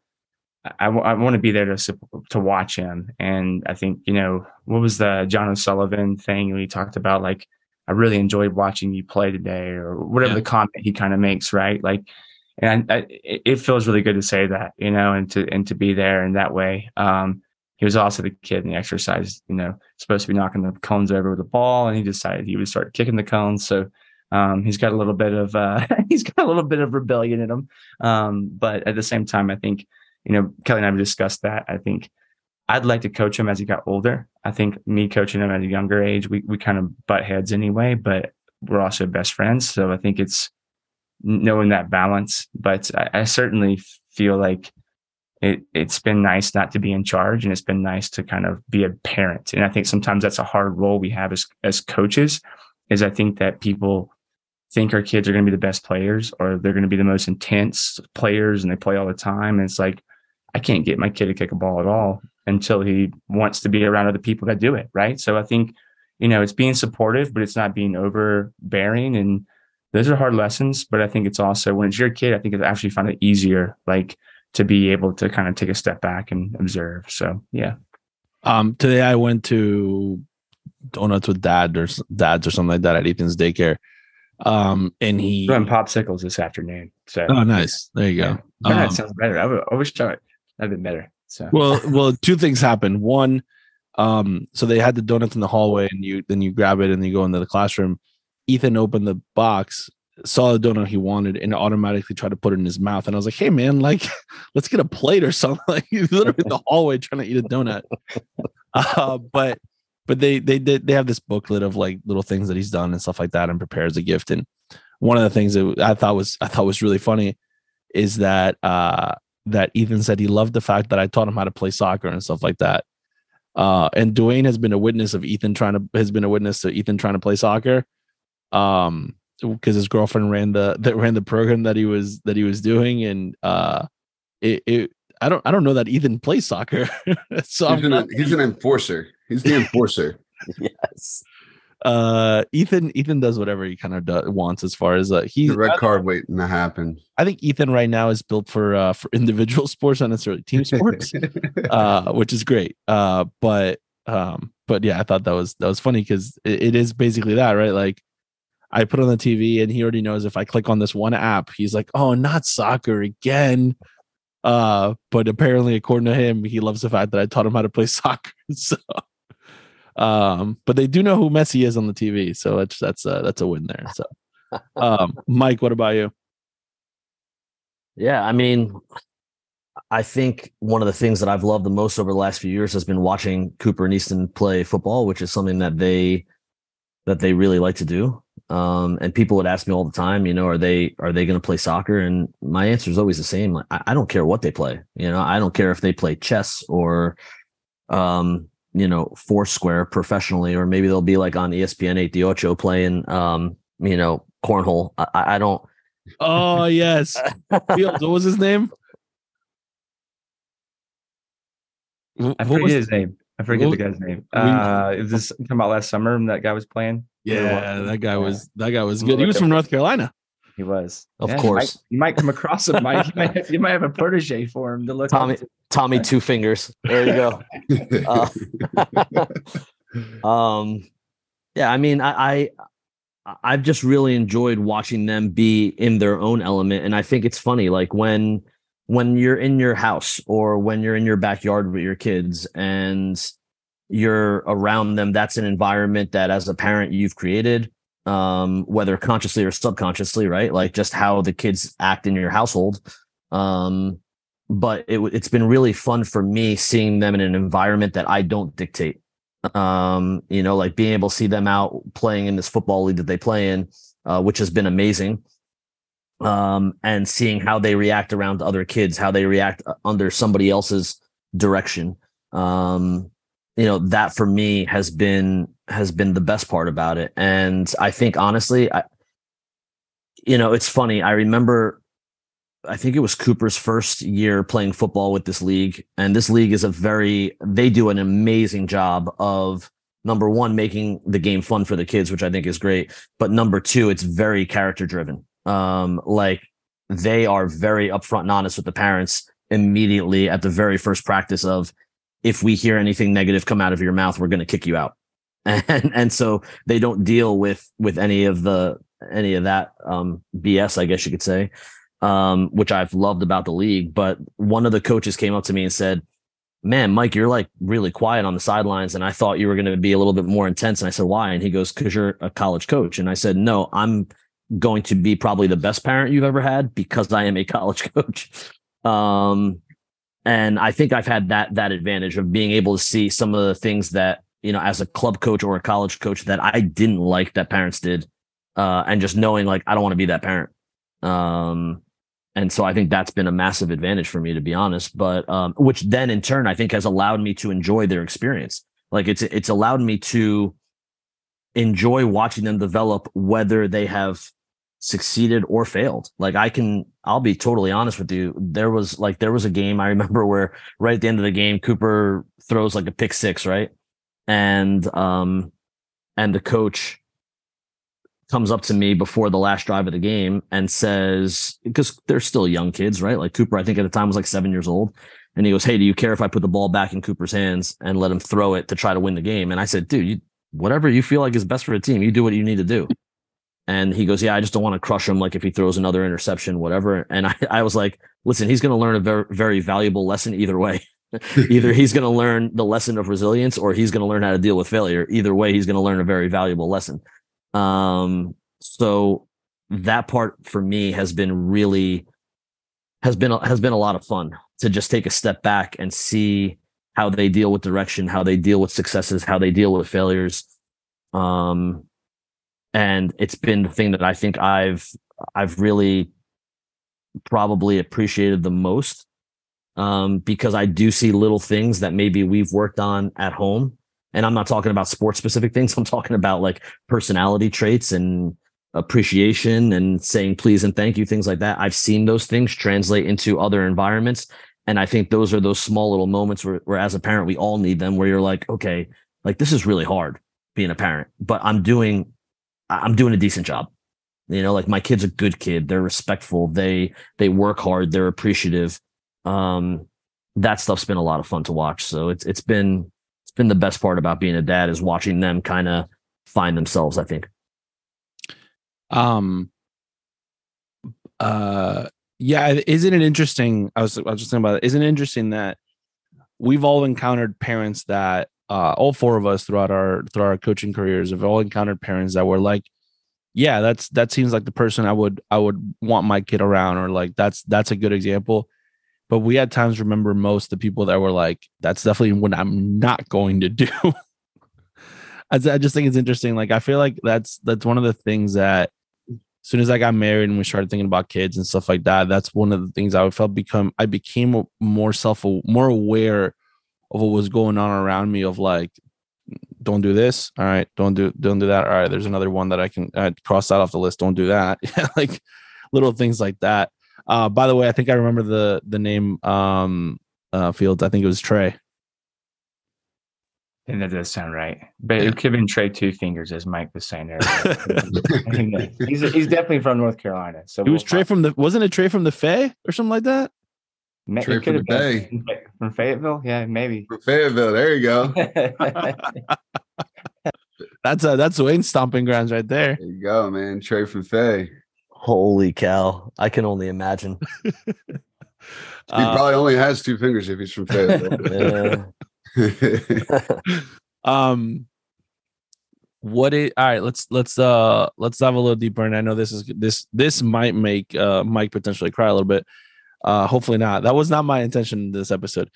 I, w- I want to be there to to watch him. And I think you know what was the John O'Sullivan thing we talked about? Like I really enjoyed watching you play today, or whatever yeah. the comment he kind of makes, right? Like, and I, it feels really good to say that, you know, and to and to be there in that way. Um, he was also the kid in the exercise, you know, supposed to be knocking the cones over with the ball, and he decided he would start kicking the cones. So um, he's got a little bit of uh, [LAUGHS] he's got a little bit of rebellion in him. Um, but at the same time, I think you know Kelly and I have discussed that. I think I'd like to coach him as he got older. I think me coaching him at a younger age, we we kind of butt heads anyway, but we're also best friends. So I think it's knowing that balance. But I, I certainly feel like it it's been nice not to be in charge, and it's been nice to kind of be a parent. And I think sometimes that's a hard role we have as as coaches. Is I think that people think our kids are going to be the best players or they're going to be the most intense players and they play all the time. And it's like, I can't get my kid to kick a ball at all until he wants to be around other people that do it. Right. So I think, you know, it's being supportive, but it's not being overbearing. And those are hard lessons. But I think it's also when it's your kid, I think it's actually find it easier, like to be able to kind of take a step back and observe. So, yeah. Um, today I went to donuts with dad or dads or something like that at Ethan's daycare um, and he run popsicles this afternoon. So oh, nice. There you go. Yeah. that um, sounds better. I, I wish that that'd been better. So well, [LAUGHS] well, two things happened. One, um, so they had the donuts in the hallway, and you then you grab it and you go into the classroom. Ethan opened the box, saw the donut he wanted, and automatically tried to put it in his mouth. And I was like, "Hey, man, like, [LAUGHS] let's get a plate or something." [LAUGHS] Like he's literally in the hallway trying to eat a donut. Uh, but but they they they, they have this booklet of like little things that he's done and stuff like that and prepares a gift and one of the things that i thought was i thought was really funny is that uh that ethan said he loved the fact that i taught him how to play soccer and stuff like that uh and dwayne has been a witness of ethan trying to has been a witness to ethan trying to play soccer um because his girlfriend ran the that ran the program that he was that he was doing and uh it, it I don't I don't know that Ethan plays soccer. [LAUGHS] so he's an, he's an enforcer. He's the enforcer. yes. Uh, Ethan. Ethan does whatever he kind of do, wants as far as uh, he. The red card waiting to happen. I think Ethan right now is built for uh for [LAUGHS] individual sports, not necessarily team sports, [LAUGHS] uh, which is great. Uh, but um, but yeah, I thought that was that was funny because it, it is basically that, right? Like. I put on the TV and he already knows if I click on this one app, he's like, "Oh, not soccer again." Uh, but apparently, according to him, he loves the fact that I taught him how to play [LAUGHS] soccer. So, um, but they do know who Messi is on the TV, so that's that's uh, that's a win there. So, [LAUGHS] um, Mike, what about you? Yeah, I mean, I think one of the things that I've loved the most over the last few years has been watching Cooper and Easton play football, which is something that they that they really like to do. Um, and people would ask me all the time, you know, are they are they going to play soccer? And my answer is always the same. Like, I, I, don't care what they play. You know, I don't care if they play chess or, um, you know, Foursquare professionally, or maybe they'll be like on ESPN eight the Ocho playing, um, you know, cornhole. I, I don't. Oh yes, Fields. What was his name? I forget his name. I forget what, the guy's name. Uh, is this talking about last summer that guy was playing? Yeah, that guy was that guy was good. He was from North Carolina. He was, of yeah, course. You might, you might, come across him. Mike. You might, have, you might have a protege for him to look. Tommy, Tommy, two fingers. There you go. [LAUGHS] uh, [LAUGHS] um, yeah, I mean, I, I I've just really enjoyed watching them be in their own element, and I think it's funny, like when when you're in your house or when you're in your backyard with your kids and you're around them that's an environment that as a parent you've created um, whether consciously or subconsciously right? Like just how the kids act in your household. Um, but it, it's been really fun for me seeing them in an environment that i don't dictate. Um, you know like being able to see them out playing in this football league that they play in uh, which has been amazing. Um, and seeing how they react around other kids, how they react under somebody else's direction. Um, you know, that for me has been has been the best part about it. And I think honestly, I, you know, it's funny. I remember I think it was Cooper's first year playing football with this league. And this league is a very, they do an amazing job of number one, making the game fun for the kids, which I think is great. But number two, it's very character driven. Um, like they are very upfront and honest with the parents immediately at the very first practice of if we hear anything negative come out of your mouth, we're going to kick you out. And and so they don't deal with with any of the any of that um, BS, I guess you could say, um, which I've loved about the league. But one of the coaches came up to me and said, "Man, Mike, you're like really quiet on the sidelines, and I thought you were going to be a little bit more intense." And I said, "Why?" And he goes, "Because you're a college coach." And I said, "No, I'm going to be probably the best parent you've ever had because I am a [LAUGHS] college coach. Um, and I think I've had that that advantage of being able to see some of the things that you know as a club coach or a college coach that I didn't like that parents did, uh, and just knowing like I don't want to be that parent. Um, and so I think that's been a massive advantage for me to be honest. But um, which then in turn I think has allowed me to enjoy their experience. Like it's it's allowed me to enjoy watching them develop, whether they have succeeded or failed. Like I can, I'll be totally honest with you. There was like, there was a game I [LAUGHS] remember where right at the end of the game, Cooper throws like a pick six, right? And, um, and the coach comes up to me before the last drive of the game and says, because they're still young kids, right? Like Cooper, I think at the time was like seven years old. And he goes, Hey, do you care if I put the ball back in Cooper's hands and let him throw it to try to win the game? And I said, dude, you, whatever you feel like is best for the team, you do what you need to do. And he goes, Yeah, I just don't want to crush him. Like if he throws another interception, whatever. And I, I was like, Listen, he's going to learn a very, very valuable lesson either way. Either [LAUGHS] he's going to learn the lesson of resilience or he's going to learn how to deal with failure. Either way, he's going to learn a very valuable lesson. Um, so that part for me has been really has been has been a lot of fun to just take a step back and see how they deal with direction, how they deal with successes, how they deal with failures. Um, and it's been the thing that I think I've I've really probably appreciated the most um, because I do see little things that maybe we've worked on at home. And I'm not talking about sports specific things. [LAUGHS] I'm talking about like personality traits and appreciation and saying please and thank you, things like that. I've seen those things translate into other environments. And I think those are those small little moments where, where as a parent, we all need them, where you're like, okay, like this is really hard being a parent, but I'm doing I'm doing a decent job. You know, like my kid's a good kid. They're respectful. They they work hard. They're appreciative. Um, that stuff's been a lot of fun to watch. So it's it's been it's been the best part about being a dad is watching them kind of find themselves. I think. Um. Uh. Yeah. Isn't it interesting? I was I was just thinking about it. Isn't it interesting that we've all encountered parents that uh, all four of us throughout our throughout our coaching careers have all encountered parents that were like, yeah, that's that seems like the person I would I would want my kid around, or like that's that's a good example. But we had times remember most the people that were like, that's definitely what I'm not going to do. [LAUGHS] I just think it's interesting. Like I feel like that's that's one of the things that as soon as I got married and we started thinking about kids and stuff like that, that's one of the things I felt become I became more self more aware of what was going on around me of like don't do this all right don't do don't do that all right there's another one that i can uh, cross that off the list don't do that [LAUGHS] like little things like that uh by the way i think i remember the the name um uh fields i think it was trey and that does sound right. But it could have been Trey Two Fingers, as Mike was saying there. [LAUGHS] [LAUGHS] he's, he's definitely from North Carolina. So it was we'll Trey from the wasn't it Trey from the Fay or something like that? Ma- Trey from the Bay. From Fayetteville? Yeah, maybe. From Fayetteville. There you go. [LAUGHS] That's a that's Wayne stomping grounds right there. There you go, man. Trey from Faye. Holy cow! I can only imagine. [LAUGHS] He Uh, probably only has two fingers if he's from Fayetteville. [LAUGHS] [LAUGHS] Um what it all right let's let's uh let's dive a little deeper and i know this is this this might make uh mike potentially cry a little bit uh hopefully not that was not my intention in this episode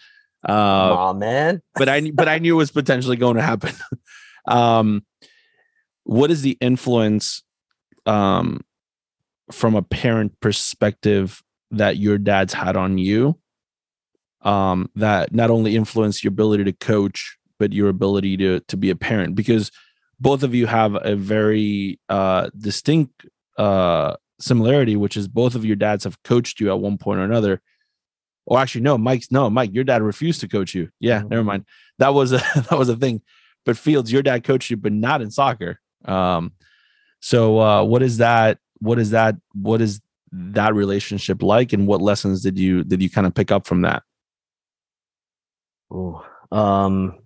uh Aw, man. but i but i knew it was potentially going to happen um what is the influence um from a parent perspective that your dad's had on you um that not only influenced your ability to coach but your ability to to be a parent because both of you have a very uh distinct uh similarity which is both of your dads have coached you at one point or another. Or actually no mike's no mike your dad refused to coach you. Yeah Mhm. never mind. That was a [LAUGHS] that was a thing. But fields your dad coached you but not in soccer. Um so uh what is that what is that what is that relationship like and what lessons did you did you kind of pick up from that oh Um,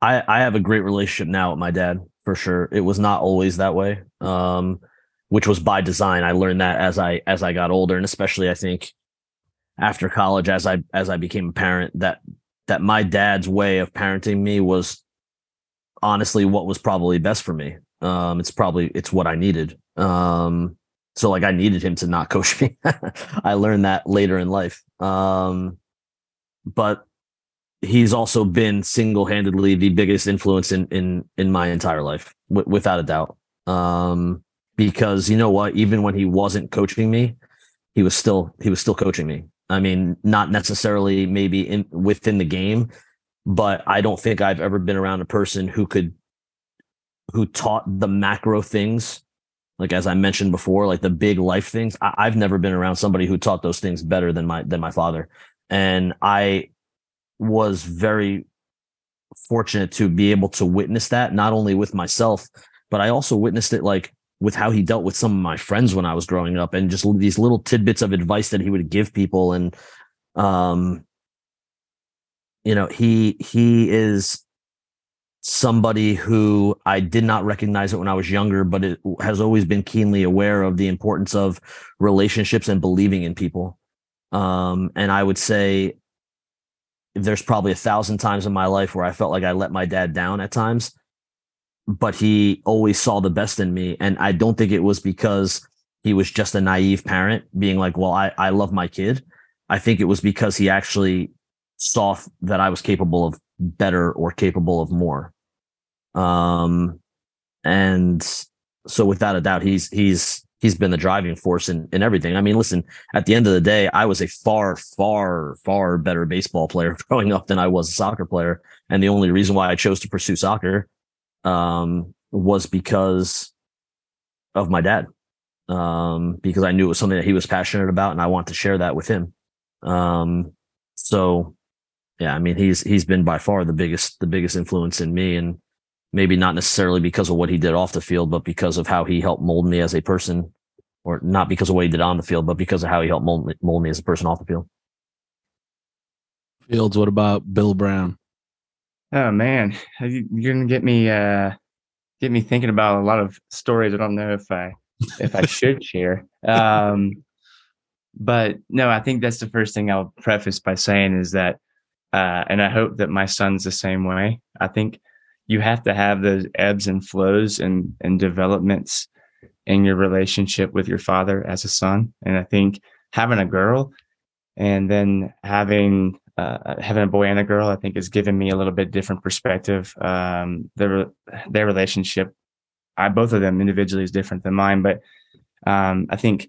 I I have a great relationship now with my dad for sure. It was not always that way, um, which was by design. I learned that as I as I got older, and especially I think after college, as I as I became a parent, that that my dad's way of parenting me was honestly what was probably best for me. Um, it's probably it's what I needed. Um, so like I needed him to not coach me. [LAUGHS] I learned that later in life. Um, but he's also been single-handedly the biggest influence in in in my entire life w- without a doubt um because you know what even when he wasn't coaching me he was still he was still coaching me i mean not necessarily maybe in within the game but i don't think i've ever been around a person who could who taught the macro things like as i mentioned before like the big life things I, i've never been around somebody who taught those things better than my than my father. And i was very fortunate to be able to witness that not only with myself but i also witnessed it like with how he dealt with some of my friends when i was growing up and just these little tidbits of advice that he would give people. And um you know he he is somebody who i did not recognize it when i was younger but it has always been keenly aware of the importance of relationships and believing in people um and i would say there's probably a thousand times in my life where I felt like I let my dad down at times, but he always saw the best in me. And I don't think it was because he was just a naive parent being like, well, I, I love my kid. I think it was because he actually saw that I was capable of better or capable of more. Um, and so without a doubt, he's, he's, he's been the driving force in, in everything. I mean, listen, at the end of the day, I was a far, far, far better baseball player [LAUGHS] growing up than I was a soccer player. And the only reason why I chose to pursue soccer um, was because of my dad. Um, because I knew it was something that he was passionate about and I want to share that with him. Um, so yeah, I mean, he's, he's been by far the biggest, the biggest influence in me and maybe not necessarily because of what he did off the field, but because of how he helped mold me as a person or not because of what he did on the field, but because of how he helped mold me, mold me as a person off the field. fields what about bill brown Oh man, you- you're gonna get me uh get me thinking about a lot of stories. I don't know if I if I should [LAUGHS] share. Um, but no, I think that's the first thing I'll preface by saying is that, uh, and I hope that my son's the same way. I think you have to have those ebbs and flows and and developments in your relationship with your father as a son. And I think having a girl and then having uh, having a boy and a girl, I think, has given me a little bit different perspective. Um, their their relationship, I both of them individually is different than mine, but um, I think,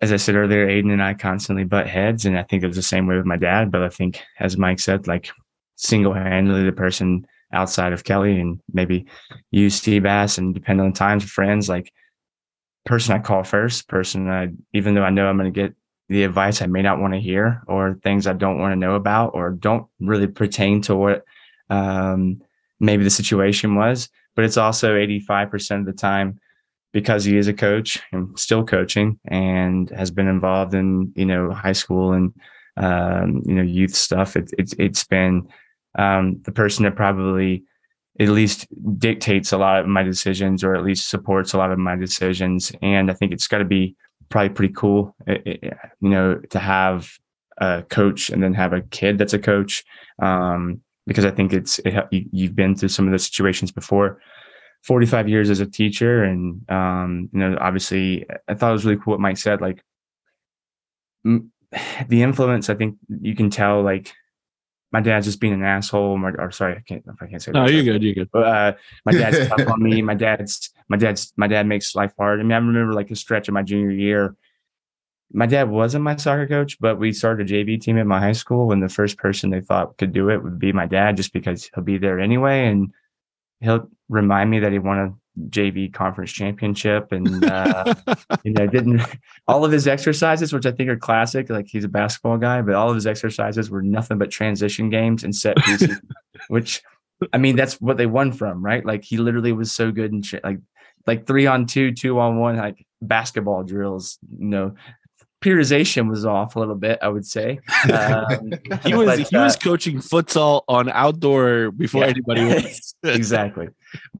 as I said earlier, Aiden and I constantly butt heads, and I think it was the same way with my dad. But I think, as Mike said, like single handedly the person outside of Kelly and maybe you, Steve Bass, and depending on times, friends, like person I call first, person I, even though I know I'm going to get the advice I may not want to hear or things I don't want to know about or don't really pertain to what um, maybe the situation was. But it's also 85% of the time because he is a coach and still coaching and has been involved in, you know, high school and, um, you know, youth stuff. It, it's it's been um, the person that probably at least dictates a lot of my decisions or at least supports a lot of my decisions. And I think it's got to be probably pretty cool, it, it, you know, to have a coach and then have a kid that's a coach. Um, because I think it's, it, you, have been through some of the situations before. 45 years as a teacher. And, um, you know, obviously I thought it was really cool what Mike said, like m- [SIGHS] the influence, I think you can tell, like, my dad's just being an asshole. Or, or sorry, I can't. If I can't say. No, that, you're good. You're good. Uh, my dad's [LAUGHS] tough on me. My dad's my dad's my dad makes life hard. I mean, I remember like a stretch of my junior year. My dad wasn't my soccer coach, but we started a JV team at my high school. And the first person they thought could do it would be my dad, just because he'll be there anyway, and he'll remind me that he won a JV conference championship and [LAUGHS] uh, you know didn't [LAUGHS] all of his exercises which I think are classic like he's a basketball guy but all of his exercises were nothing but transition games and set pieces [LAUGHS] which I mean that's what they won from right? Like he literally was so good in like like 3 on 2 2 on 1 like basketball drills you know periodization was off a little bit, I would say. [LAUGHS] Um, he was but, he uh, was coaching futsal on outdoor before yeah, anybody was. [LAUGHS] exactly.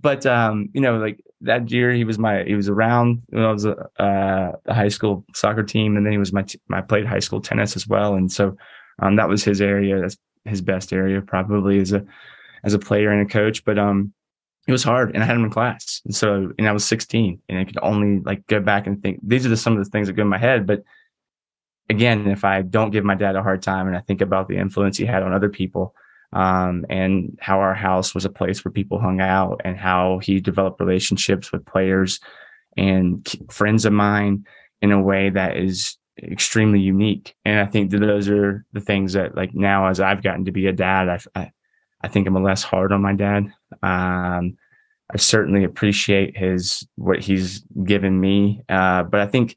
But um, you know, like that year, he was my he was around when I was a, uh, a high school soccer team, and then he was my t- I played high school tennis as well, and so um, that was his area. That's his best area, probably as a as a player and a coach. But um, it was hard and I had him in class. And so, and I was 16 and I could only like go back and think these are the, some of the things that go in my head, but again, if I don't give my dad a hard time and I think about the influence he had on other people, um, and how our house was a place where people hung out and how he developed relationships with players and friends of mine in a way that is extremely unique. And I think that those are the things that like now as I've gotten to be a dad, I, I, I think I'm less hard on my dad. Um, I certainly appreciate his, what he's given me. Uh, but I think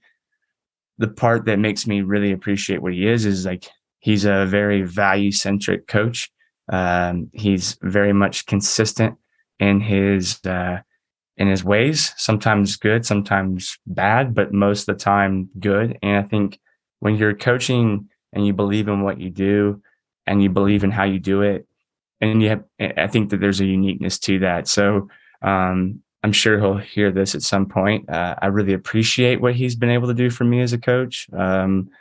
the part that makes me really appreciate what he is is like he's a very value centric coach. Um, he's very much consistent in his uh, in his ways. Sometimes good, sometimes bad, but most of the time good. And I think when you're coaching and you believe in what you do and you believe in how you do it, and you have, I think that there's a uniqueness to that. So um, I'm sure he'll hear this at some point. Uh, I really appreciate what he's been able to do for me as a coach. Um,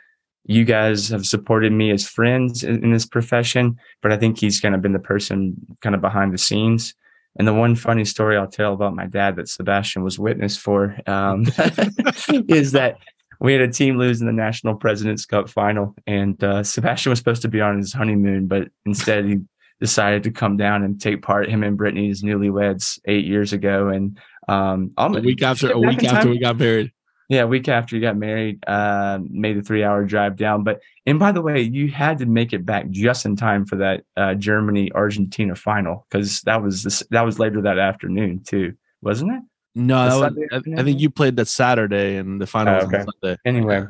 you guys have supported me as friends in, in this profession, but I think he's kind of been the person kind of behind the scenes. And the one funny story I'll tell about my dad that Sebastian was witness for um, [LAUGHS] is that we had a team lose in the National President's Cup final, and uh, Sebastian was supposed to be on his honeymoon, but instead he decided to come down and take part him and Brittany's newlyweds eight years ago. And um, a week after a week after we got married. Yeah, a week after you got married, uh, made the three hour drive down. But and by the way, you had to make it back just in time for that uh, Germany Argentina final because that was this, that was later that afternoon too, wasn't it? No, was, I, I, think you played that Saturday and the final oh, okay. Sunday. Anyway,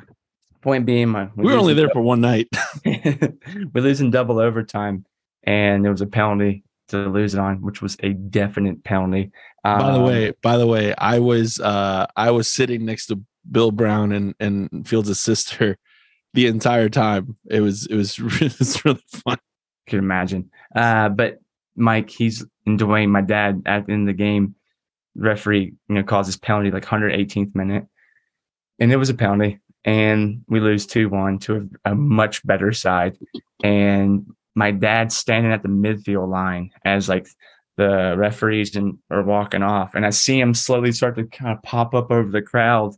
point being, my we, we were only there for one night. [LAUGHS] we're losing double overtime and there was a penalty to lose it on, which was a definite penalty. Um, by the um, way, by the way, I was uh I was sitting next to Bill Brown and and Fields' sister the entire time. It was it was, [LAUGHS] it was really fun. Could imagine. Uh, but Mike, he's and Dwayne, my dad, at the end of the game, referee, you know, calls this penalty like 118th minute, and it was a penalty, and we lose two one to a, a much better side, and my dad standing at the midfield line as like the referees and are walking off, and I see him slowly start to kind of pop up over the crowd,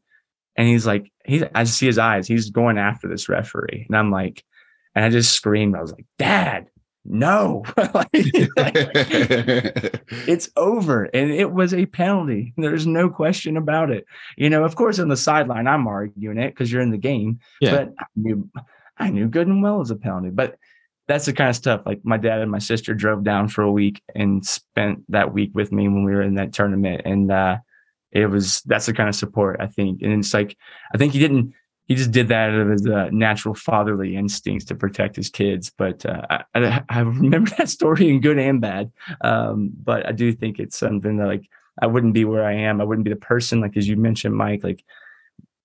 and he's like, he's I see his eyes, he's going after this referee, and I'm like, and I just screamed, I was like, Dad, no, [LAUGHS] like, [LAUGHS] it's over, and it was a penalty. There's no question about it. You know, of course, on the sideline, I'm arguing it because you're in the game, yeah. but I knew, I knew good and well it was a penalty, but that's the kind of stuff like my dad and my sister drove down for a week and spent that week with me when we were in that tournament. And uh, it was that's the kind of support i think. And it's like i think he didn't he just did that out of his uh, natural fatherly instincts to protect his kids. But uh, I, I, remember [LAUGHS] that story in good and bad. Um, but i do think it's something that like i wouldn't be where i am. I wouldn't be the person like as you mentioned mike like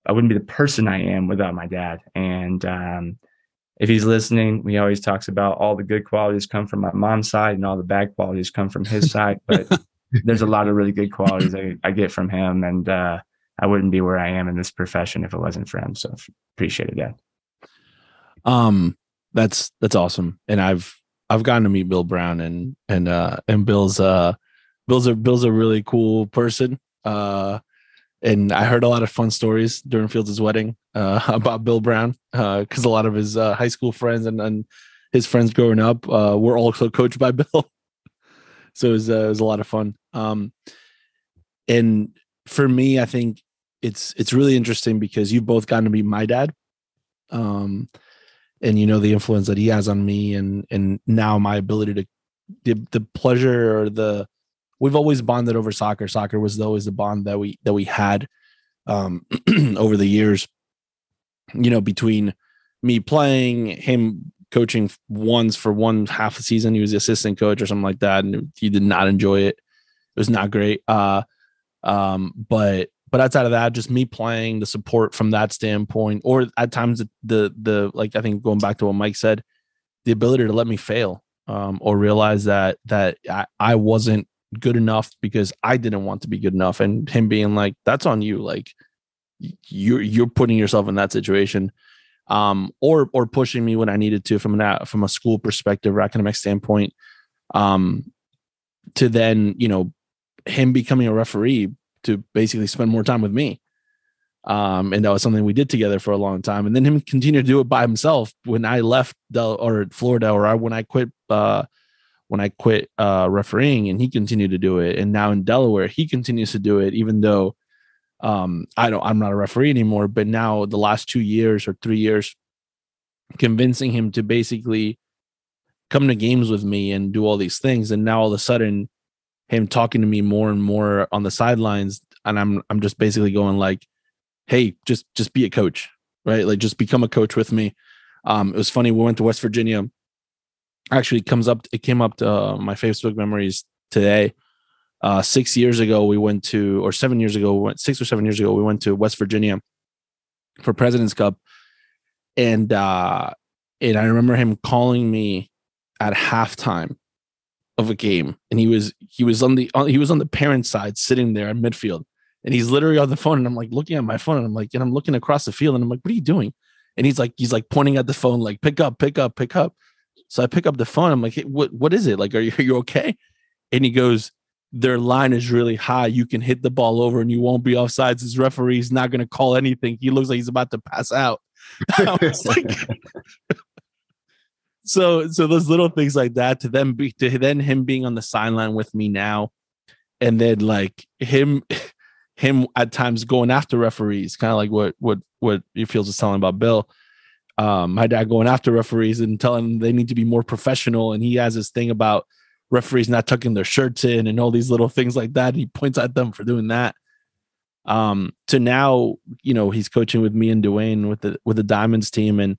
i wouldn't be the person i am without my dad. And um, if he's listening, he always talks about all the good qualities come from my mom's side and all the bad qualities come from his [LAUGHS] side. But there's a lot of really good qualities I, I get from him, and uh, I wouldn't be where I am in this profession if it wasn't for him. So appreciate it, Dad. Um, that's that's awesome, and I've I've gotten to meet Bill Brown, and and uh and Bill's uh Bill's a Bill's a really cool person. Uh, and I heard a lot of fun stories during Fields' wedding uh, [LAUGHS] about Bill Brown because uh, a lot of his uh, high school friends and, and his friends growing up uh, were also [LAUGHS] coached by Bill. so it was, uh, it was a lot of fun. Um, and for me, I think it's it's really interesting because you've both gotten to be my dad, um, and you know the influence that he has on me, and and now my ability to the, the pleasure or the we've always bonded over soccer. Soccer was always the bond that we that we had um, [CLEARS THROAT] over the years. You know, between me playing, him coaching once for one half a season, he was the assistant coach or something like that, and he did not enjoy it. It was not great. Uh, um, but but outside of that, just me playing the support from that standpoint, or at times the the, like I think going back to what Mike said, the ability to let me fail um, or realize that that I, I wasn't good enough because I didn't want to be good enough, and him being like, "That's on you." Like you're you're putting yourself in that situation, um, or or pushing me when I needed to from an from a school perspective or academic standpoint, um, to then you know him becoming a referee to basically spend more time with me. Um, and that was something we did together for a long time. And then him continue to do it by himself when I left Del or Florida or I, when I quit uh, when I quit uh, refereeing, and he continued to do it. And now in Delaware, he continues to do it, even though um, I don't. I'm not a referee anymore. But now the last two years or three years, convincing him to basically come to games with me and do all these things, and now all of a sudden, him talking to me more and more on the sidelines, and I'm I'm just basically going like, "Hey, just just be a coach, right? Like just become a coach with me." Um, it was funny. We went to West Virginia actually comes up it came up to uh, my facebook memories today. Uh, six years ago we went to or seven years ago we went six or seven years ago we went to west virginia for president's cup. And uh and i remember him calling me at halftime of a game. And he was he was on the on, he was on the parent side sitting there at midfield. And he's literally on the phone and i'm like looking at my phone and i'm like and i'm looking across the field and i'm like what are you doing? And he's like he's like pointing at the phone like pick up pick up pick up so I pick up the phone. I'm like, hey, what what is it? Like, are you [LAUGHS] are you okay? And he goes, their line is really high. You can hit the ball over and you won't be offsides. His referee's not going to call anything. He looks like he's about to pass out. [LAUGHS] like, [LAUGHS] so so those little things like that to them be to then him being on the sideline with me now, and then like him him at times going after referees, kind of like what what what he feels is telling about Bill um, my dad going after referees and telling them they need to be more professional. And he has this thing about referees not tucking their shirts in and all these little things like that. He points at them for doing that. Um, to now, you know, he's coaching with me and Dwayne with the with the Diamonds team. And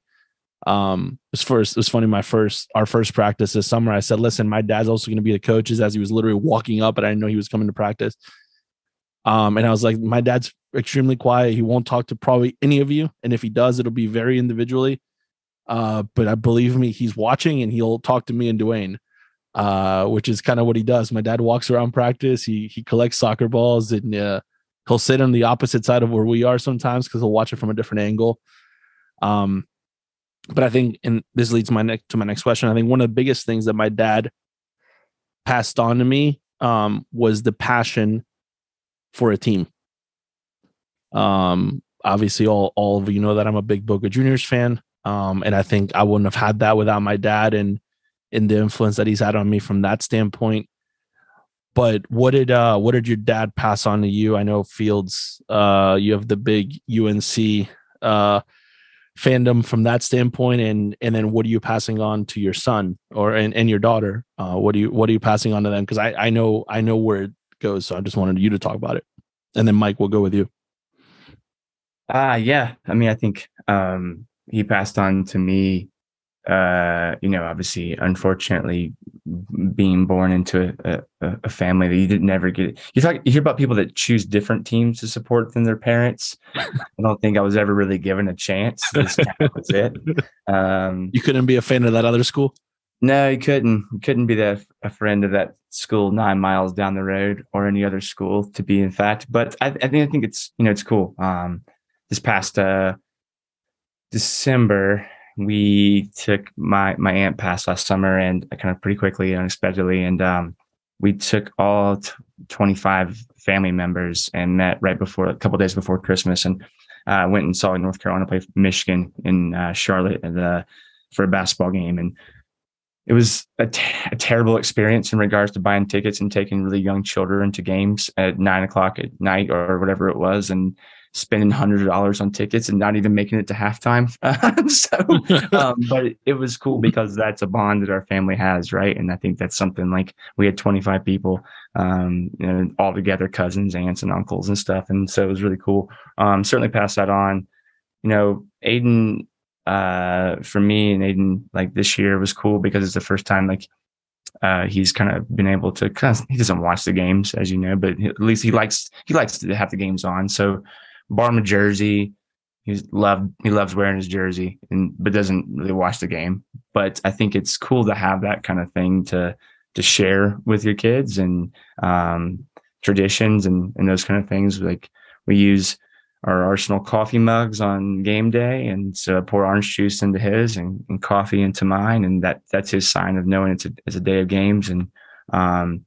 um, it was first, it was funny. My first, our first practice this summer, I said, "Listen, my dad's also going to be the coaches." As he was literally walking up, and I didn't know he was coming to practice. Um, and I was like, my dad's extremely quiet. He won't talk to probably any of you. And if he does, it'll be very individually. Uh, but I believe me, he's watching and he'll talk to me and Dwayne, uh, which is kind of what he does. My dad walks around practice. He he collects soccer balls and uh, he'll sit on the opposite side of where we are sometimes because he'll watch it from a different angle. Um, but I think, and this leads my next to my next question. I think one of the biggest things that my dad passed on to me um, was the passion for a team. Um, obviously, all all of you know that I'm a big Boca Juniors fan, um, and I think I wouldn't have had that without my dad and in the influence that he's had on me from that standpoint. But what did uh what did your dad pass on to you? I know Fields, uh, you have the big UNC uh fandom from that standpoint and and then what are you passing on to your son or and, and your daughter uh what do you what are you passing on to them because i i know i know where goes. So I just wanted you to talk about it. And then Mike, we'll go with you. Ah, uh, yeah. I mean, I think um, he passed on to me uh, you know, obviously, unfortunately, being born into a, a, a, family that you didn't ever get. You talk, you hear about people that choose different teams to support than their parents. I don't think I was ever really given a chance. That was it. [LAUGHS] Um, you couldn't be a fan of that other school. No, he couldn't. You couldn't be that a friend of that school nine miles down the road or any other school to be. In fact, but I, I think I think it's you know it's cool. Um, this past uh, December, we took my my aunt passed last summer and kind of pretty quickly unexpectedly and um, we took all t- 25 family members and met right before a couple days before christmas and uh, went and saw north carolina play michigan in uh, charlotte the, for a basketball game and it was a, t- a terrible experience in regards to buying tickets and taking really young children to games at nine o'clock at night or whatever it was and spending hundreds of dollars on tickets and not even making it to halftime. [LAUGHS] so, [LAUGHS] um, but it, it, was cool because that's a bond that our family has, right? And I think that's something like we had 25 people, um, you know, all together, cousins, aunts, and uncles and stuff, and so it was really cool. Um, certainly pass that on. You know, Aiden, uh, for me and Aiden, like this year was cool because it's the first time like uh, he's kind of been able to. He doesn't watch the games, as you know, but at least he likes he likes to have the games on. So bought him a jersey. He's loved he loves wearing his jersey and but doesn't really watch the game. But I think it's cool to have that kind of thing to to share with your kids and um, traditions and and those kind of things. Like we use our Arsenal coffee mugs on game day, and so I pour orange juice into his and, and coffee into mine, and that that's his sign of knowing it's a it's a day of games. And um,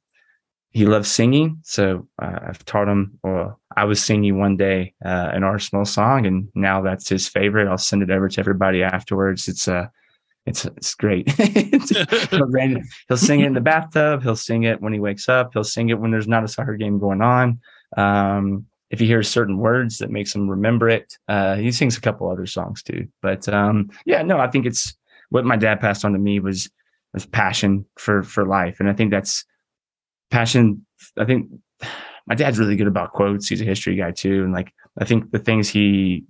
he loves singing, so uh, I've taught him. Well, I was singing one day uh, an Arsenal song, and now that's his favorite. I'll send it over to everybody afterwards. It's uh, it's it's great. [LAUGHS] [LAUGHS] he'll sing it in the bathtub. He'll sing it when he wakes up. He'll sing it when there's not a soccer game going on. Um, if he hears certain words that makes him remember it, uh, he sings a couple other songs too. But um, yeah, no, I think it's what my dad passed on to me was was passion for for life, and I think that's passion. I think [SIGHS] my dad's really good about quotes. He's a history guy too, and like I think the things he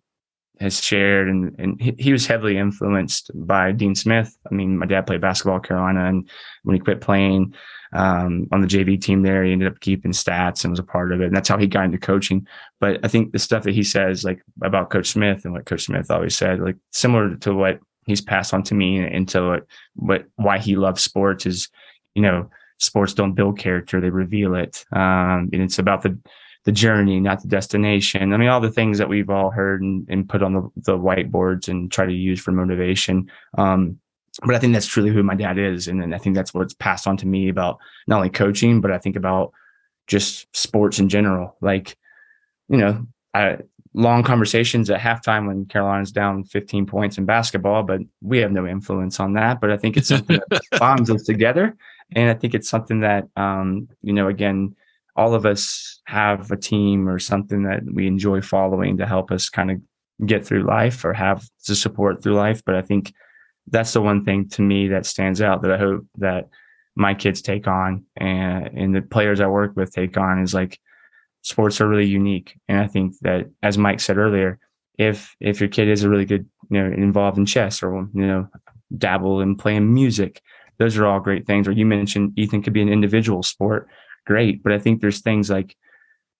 has shared and and he, was heavily influenced by Dean Smith. I mean, my dad played basketball at Carolina, and when he quit playing um, on the JV team there, he ended up keeping stats and was a part of it, and that's how he got into coaching. But I think the stuff that he says, like about Coach Smith and what Coach Smith always said, like similar to what he's passed on to me and to what, what why he loves sports is, you know, sports don't build character; they reveal it. Um, and it's about the the journey, not the destination. I mean, all the things that we've all heard and, and put on the, the whiteboards and try to use for motivation. Um, but I think that's truly who my dad is, and, and I think that's what's passed on to me about not only coaching, but I think about just sports in general. Like, you know, I, long conversations at halftime when Carolina's down 15 points in basketball, but we have no influence on that. But I think it's something that [LAUGHS] bonds us together. And I think it's something that, um, you know, again, all of us have a team or something that we enjoy following to help us kind of get through life or have to support through life. But I think that's the one thing to me that stands out that I hope that my kids take on and, and the players I work with take on is like sports are really unique. And I think that, as Mike said earlier, if if your kid is a really good, you know, involved in chess or you know, dabble in playing music, those are all great things. Or you mentioned Easton could be an individual sport, great. But I think there's things like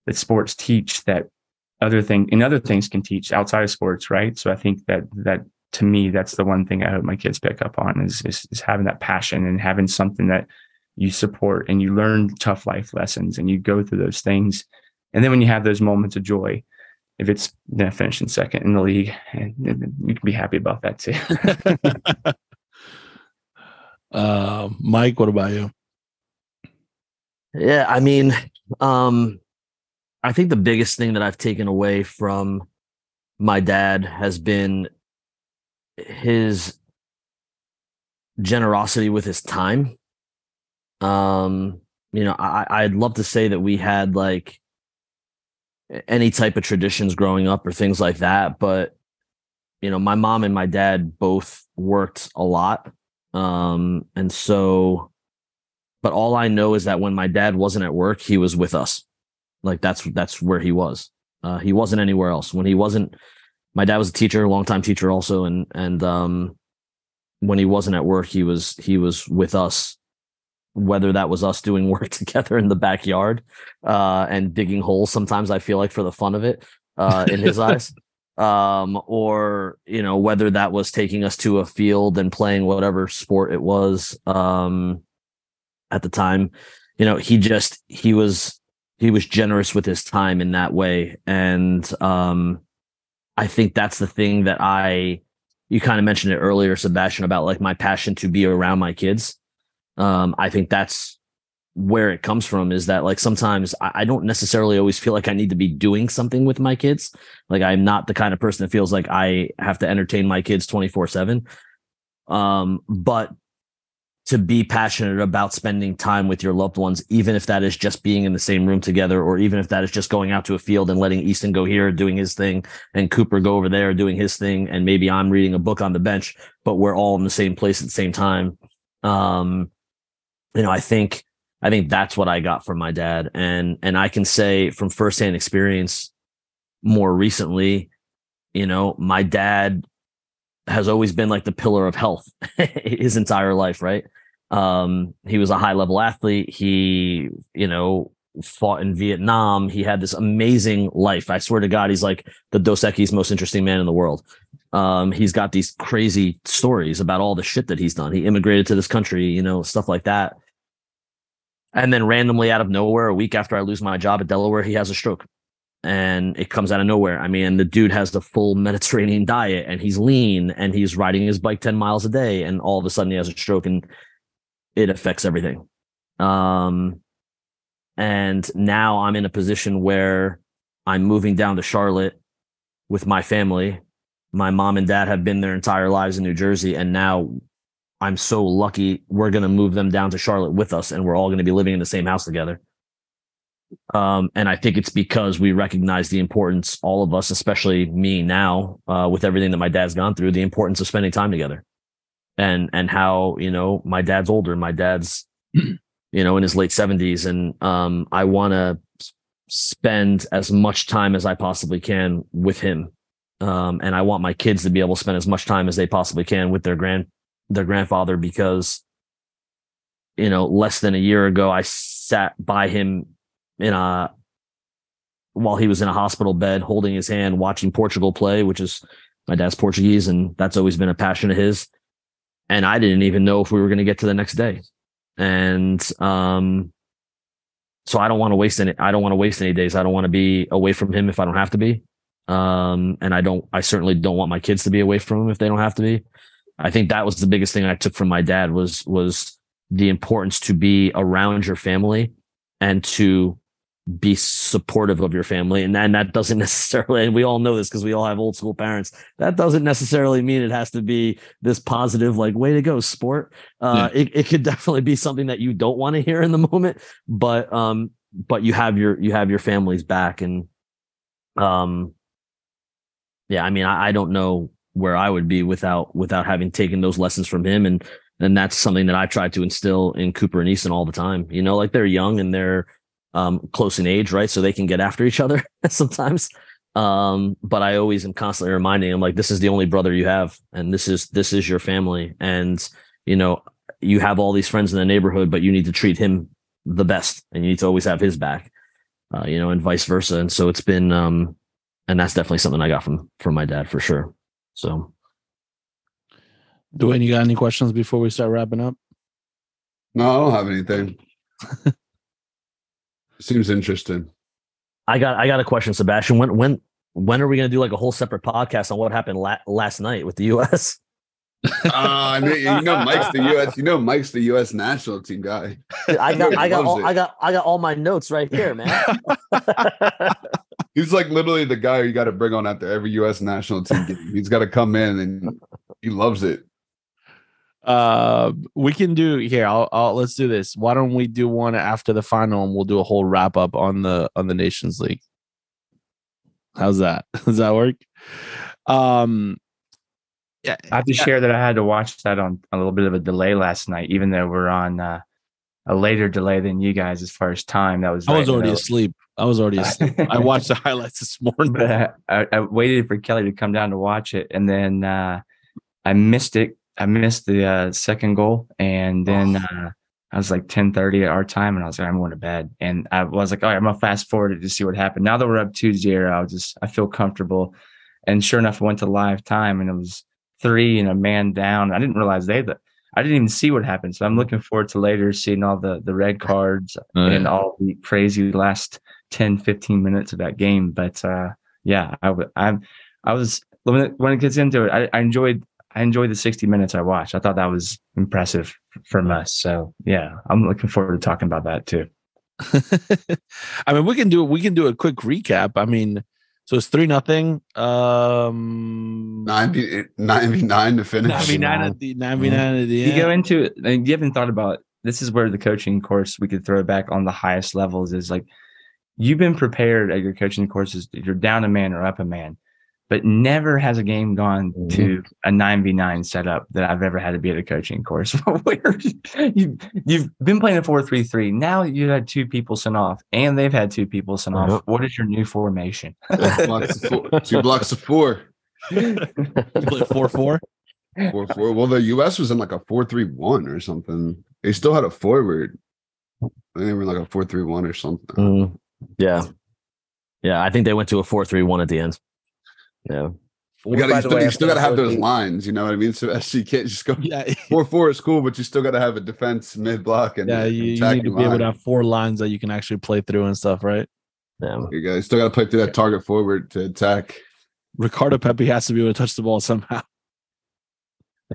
that sports teach that other thing and other things can teach outside of sports, right? So I think that that to me, that's the one thing I hope my kids pick up on is, is, is having that passion and having something that you support and you learn tough life lessons and you go through those things. And then when you have those moments of joy, if it's you know, finishing second in the league, you can be happy about that too. [LAUGHS] uh, Mike, what about you? Yeah, I mean, um, I think the biggest thing that I've taken away from my dad has been his generosity with his time. Um, you know, I, I'd love to say that we had like any type of traditions growing up or things like that, but you know, my mom and my dad both worked a lot. Um, and so, but all I know is that when my dad wasn't at work, he was with us. Like that's that's where he was. Uh, he wasn't anywhere else. When he wasn't my dad was a teacher, a longtime teacher also, and and um, when he wasn't at work, he was he was with us. Whether that was us doing [LAUGHS] work together in the backyard uh, and digging holes, sometimes I feel like for the fun of it, uh, in his [LAUGHS] eyes, um, or you know whether that was taking us to a field and playing whatever sport it was um, at the time. You know, he just he was he was generous with his time in that way, and um, I think that's the thing that I you kind of mentioned it earlier, Sebastian, about like my passion to be around my kids. Um, I think that's where it comes from is that like sometimes I, I, don't necessarily always feel like I need to be doing something with my kids. Like I'm not the kind of person that feels like I have to entertain my kids 24 seven. Um, but to be passionate about spending time with your loved ones, even if that is just being in the same room together, or even if that is just going out to a field and letting Easton go here doing his thing and Cooper go over there doing his thing. And maybe I'm reading a book on the bench, but we're all in the same place at the same time. Um, you know, I think, I think that's what I got from my dad. And, and I can say from firsthand experience more recently, you know, my dad has always been like the pillar of health [LAUGHS] his entire life, right? Um, he was a high level athlete. He, you know, fought in Vietnam. He had this amazing life. I swear to God, he's like the Dos most interesting man in the world. Um, he's got these crazy stories about all the shit that he's done. He immigrated to this country, you know, stuff like that. And then randomly out of nowhere, a week after I lose my job at Delaware, he has a stroke and it comes out of nowhere. I mean, the dude has the full Mediterranean diet and he's lean and he's riding his bike 10 miles a day and all of a sudden he has a stroke and it affects everything. Um, and now I'm in a position where I'm moving down to Charlotte with my family. My mom and dad have been their entire lives in New Jersey. And now I'm so lucky we're going to move them down to Charlotte with us and we're all going to be living in the same house together. Um, and I think it's because we recognize the importance, all of us, especially me now, uh, with everything that my dad's gone through, the importance of spending time together. And and how, you know, my dad's older, my dad's, [CLEARS THROAT] you know, in his late 70s. And um, I wanna spend as much time as I possibly can with him. Um, and I want my kids to be able to spend as much time as they possibly can with their grand their grandfather because you know, less than a year ago, I sat by him in a while he was in a hospital bed holding his hand watching Portugal play, which is my dad's Portuguese and that's always been a passion of his. And I didn't even know if we were going to get to the next day. And um so I don't want to waste any I don't want to waste any days. I don't want to be away from him if I don't have to be. Um and I don't I certainly don't want my kids to be away from him if they don't have to be. I think that was the biggest thing I took from my dad was was the importance to be around your family and to be supportive of your family. And, and that doesn't [LAUGHS] necessarily and we all know this because we all have old school parents. That doesn't necessarily mean it has to be this positive like way to go sport. Uh yeah. it, it could [LAUGHS] definitely be something that you don't want to hear in the moment but um but you have your you have your family's back and um yeah i mean I, I don't know where i would be without without having taken those lessons from him. And and that's something that i try to instill in cooper and easton all the time you know like they're young and they're um, close in age, right? So they can get after each other [LAUGHS] sometimes. Um, but I always am constantly reminding them like this is the only brother you have, and this is this is your family, and you know you have all these friends in the neighborhood, but you need to treat him the best, and you need to always have his back, uh, you know, and vice versa. And so it's been, um, and that's definitely something I got from from my dad for sure. So, Dwayne, you got any questions before we start wrapping up? No, I don't have anything. [LAUGHS] Seems interesting. I got I got a question, Sebastian. When when when are we going to do like a whole separate podcast on what happened la- last night with the U.S.? uh, [LAUGHS] I mean, you know, Mike's the U.S. You know, Mike's the U.S. national team guy. [LAUGHS] I got, I got, all, I got, I got all my notes right here, man. [LAUGHS] He's like literally the guy you got to bring on after every U.S. national team game. He's got to come in and he loves it. Uh, we can do here. I'll, I'll let's do this. Why don't we do one after the final, and we'll do a whole wrap up on the on the Nations League. How's that? [LAUGHS] Does that work? Um, yeah, I have to yeah. share that I had to watch that on a little bit of a delay last night, even though we're on uh, a later delay than you guys as far as time. That was I was already asleep. I was already asleep. I [LAUGHS] watched the highlights this morning. But I, I, waited for Kelly to come down to watch it, and then uh, I missed it I missed the uh, second goal, and then uh, I was like ten thirty at our time, and I was like, I'm going to bed, and I was like, all right, I'm gonna fast forward it to see what happened. Now that we're up 2-0, I was just I feel comfortable, and sure enough, I went to live time, and it was three and a man down. I didn't realize they that I didn't even see what happened, so I'm looking forward to later seeing all the the red cards Oh, and all the crazy last 10, 15 minutes of that game. But uh, yeah, I w- I'm I was when it, when it gets into it, I, I enjoyed I enjoyed the 60 minutes I watched. I thought that was impressive from us. So yeah, I'm looking forward to talking about that too. [LAUGHS] I mean, we can do we can do a quick recap. I mean, so it's three nothing. Um, 90, 99 to finish. ninety nine at the ninety nine at the end. You go into it, and you haven't thought about this is where the coaching course we could throw back on the highest levels is like you've been prepared at your coaching courses. You're down a man or up a man, but never has a game gone to a nine v nine setup that I've ever had to be at a coaching course. [LAUGHS] where you you've been playing a four three three. Now you had two people sent off, and they've had two people sent off. What is your new formation? blocks of four, two blocks of four. [LAUGHS] Play four four. Four four. Well, the US was in like a four three one or something. They still had a forward. I think they were like a four three one or something. Mm, yeah. Yeah. I think they went to a 4 3 1 at the end. Yeah. You, gotta, you still, way, you still gotta have those four- lines, you know what I mean? [LAUGHS] So SC can't just go Yeah, [LAUGHS] four four is cool, but you still gotta have a defense mid block and yeah. and You, you attacking need to be able to have four lines that you can actually play through and stuff, right? Yeah. You guys still gotta play through that target forward to attack. Ricardo Pepi has to be able to touch the ball somehow. [LAUGHS]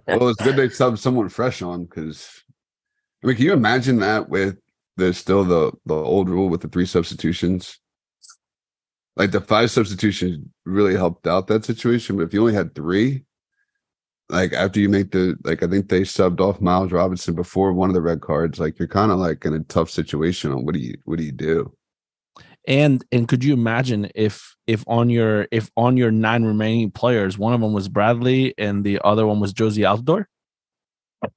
Well, it's good they subbed someone fresh on because I mean, can you imagine that with the still the the old rule with the three substitutions? Like the five substitutions really helped out that situation, but if you only had three, like after you make the like I think they subbed off Miles Robinson before one of the red cards, like you're kind of like in a tough situation on what do you what do you do? And and could you imagine if if on your if on your nine remaining players, one of them was Bradley and the other one was Jozy Altidore?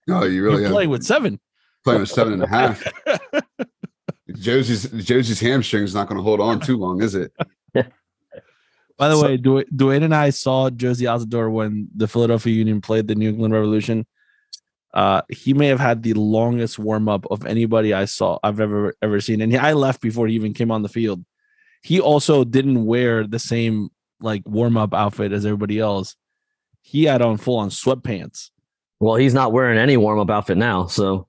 No, you really You're playing with seven. playing with seven and a half. [LAUGHS] Jozy's Jozy's hamstring is not going to hold on too long, is it? [LAUGHS] By the So- way, Du- Dwayne and I saw Jozy Altidore when the Philadelphia Union played the New England Revolution. Uh, he may have had the longest warm up of anybody I saw I've ever ever seen, and he, I left before he even came on the field. He also didn't wear the same like warm up outfit as everybody else. He had on full on sweatpants. Well, he's not wearing any warm up outfit now. So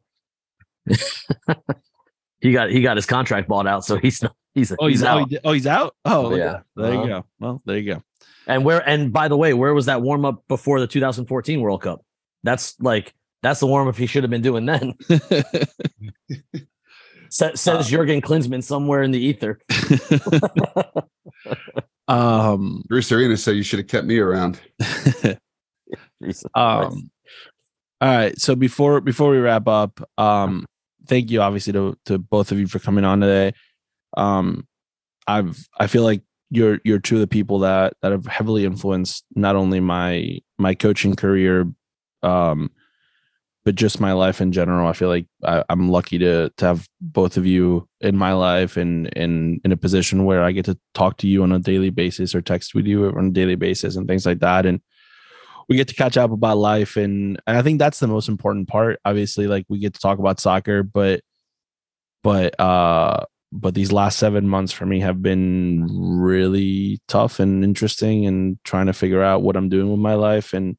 [LAUGHS] he got he got his contract bought out. So he's not, he's, Oh, he's, he's, out. Oh, he did- oh, he's out. Oh, Yeah. There Uh-huh. you go. Well, there you go. And where and by the way, where was that warm up before the 2014 World Cup? That's like that's the warm up he should have been doing then. [LAUGHS] Sa- says Jurgen Klinsmann somewhere in the ether. [LAUGHS] um, Bruce Arena said you should have kept me around. [LAUGHS] Jesus Um, all right. So before before we wrap up, um, thank you obviously to to both of you for coming on today. Um, I've I feel like you're you're two of the people that that have heavily influenced not only my my coaching career, um, but just my life in general. I feel like I, I'm lucky to to have both of you in my life and in in a position where I get to talk to you on a daily basis or text with you on a daily basis and things like that. And we get to catch up about life and, and I think that's the most important part. Obviously, like we get to talk about soccer, but but uh but these last seven months for me have been really tough and interesting and trying to figure out what I'm doing with my life and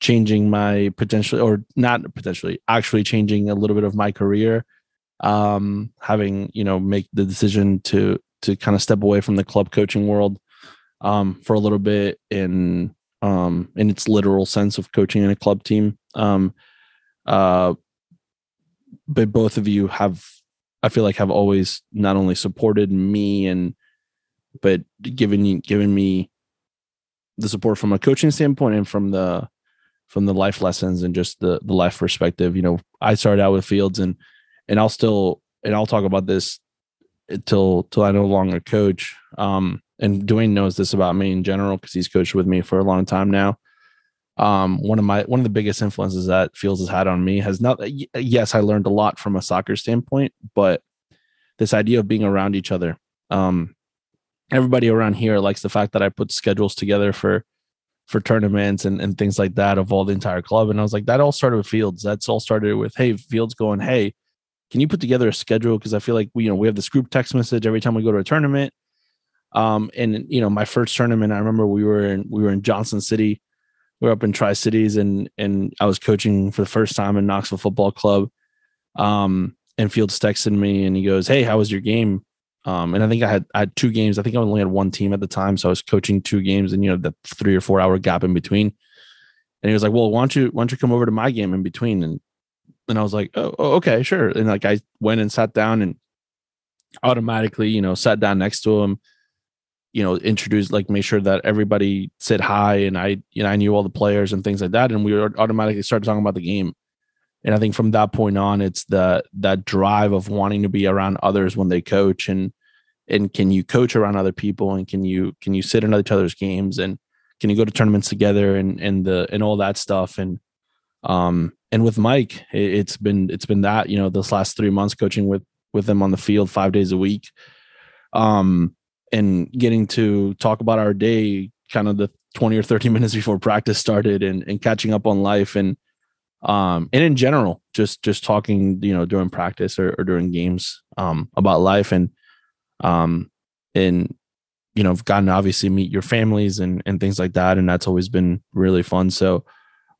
changing my potentially or not potentially actually changing a little bit of my career um having you know make the decision to to kind of step away from the club coaching world um for a little bit in um in its literal sense of coaching in a club team. Um uh but both of you have i feel like have always not only supported me and but given given me the support from a coaching standpoint and from the from the life lessons and just the the life perspective. You know i started out with fields and and i'll still and i'll talk about this till till i no longer coach. Um and dwayne knows this about me in general because he's coached with me for a long time now um one of my one of the biggest influences that fields has had on me has not yes i learned a lot from a soccer standpoint but this idea of being around each other um everybody around here likes the fact that i put schedules together for for tournaments and, and things like that of all the entire club. And I was like, that all started with Fields. That's all started with, hey, Fields going, hey, can you put together a schedule? Because I feel like we, you know, we have this group text message every time we go to a tournament. Um, and you know, my first tournament, I remember we were in we were in Johnson City. We were up in Tri Cities, and and I was coaching for the first time in Knoxville Football Club. Um, and Fields texted me and he goes, "Hey, how was your game?" Um, and I think I had I had two games. I think I only had one team at the time, so I was coaching two games, and you know the three or four hour gap in between. And he was like, "Well, why don't you why don't you come over to my game in between?" And and I was like, "Oh, oh okay, sure." And like I went and sat down and automatically, you know, sat down next to him. You know, introduce like make sure that everybody said hi, and I you know I knew all the players and things like that, and we automatically started talking about the game. And I think from that point on, it's the that drive of wanting to be around others when they coach, and and can you coach around other people, and can you can you sit in each other's games, and can you go to tournaments together, and and the and all that stuff, and um and with Mike, it, it's been it's been that you know this last three months coaching with with them on the field five days a week, um and getting to talk about our day, kind of the twenty or thirty [LAUGHS] minutes before practice started, and and catching up on life and um and in general just just talking you know during practice or, or during games um about life and um and you know i've gotten to obviously meet your families and and things like that and that's always been really fun. So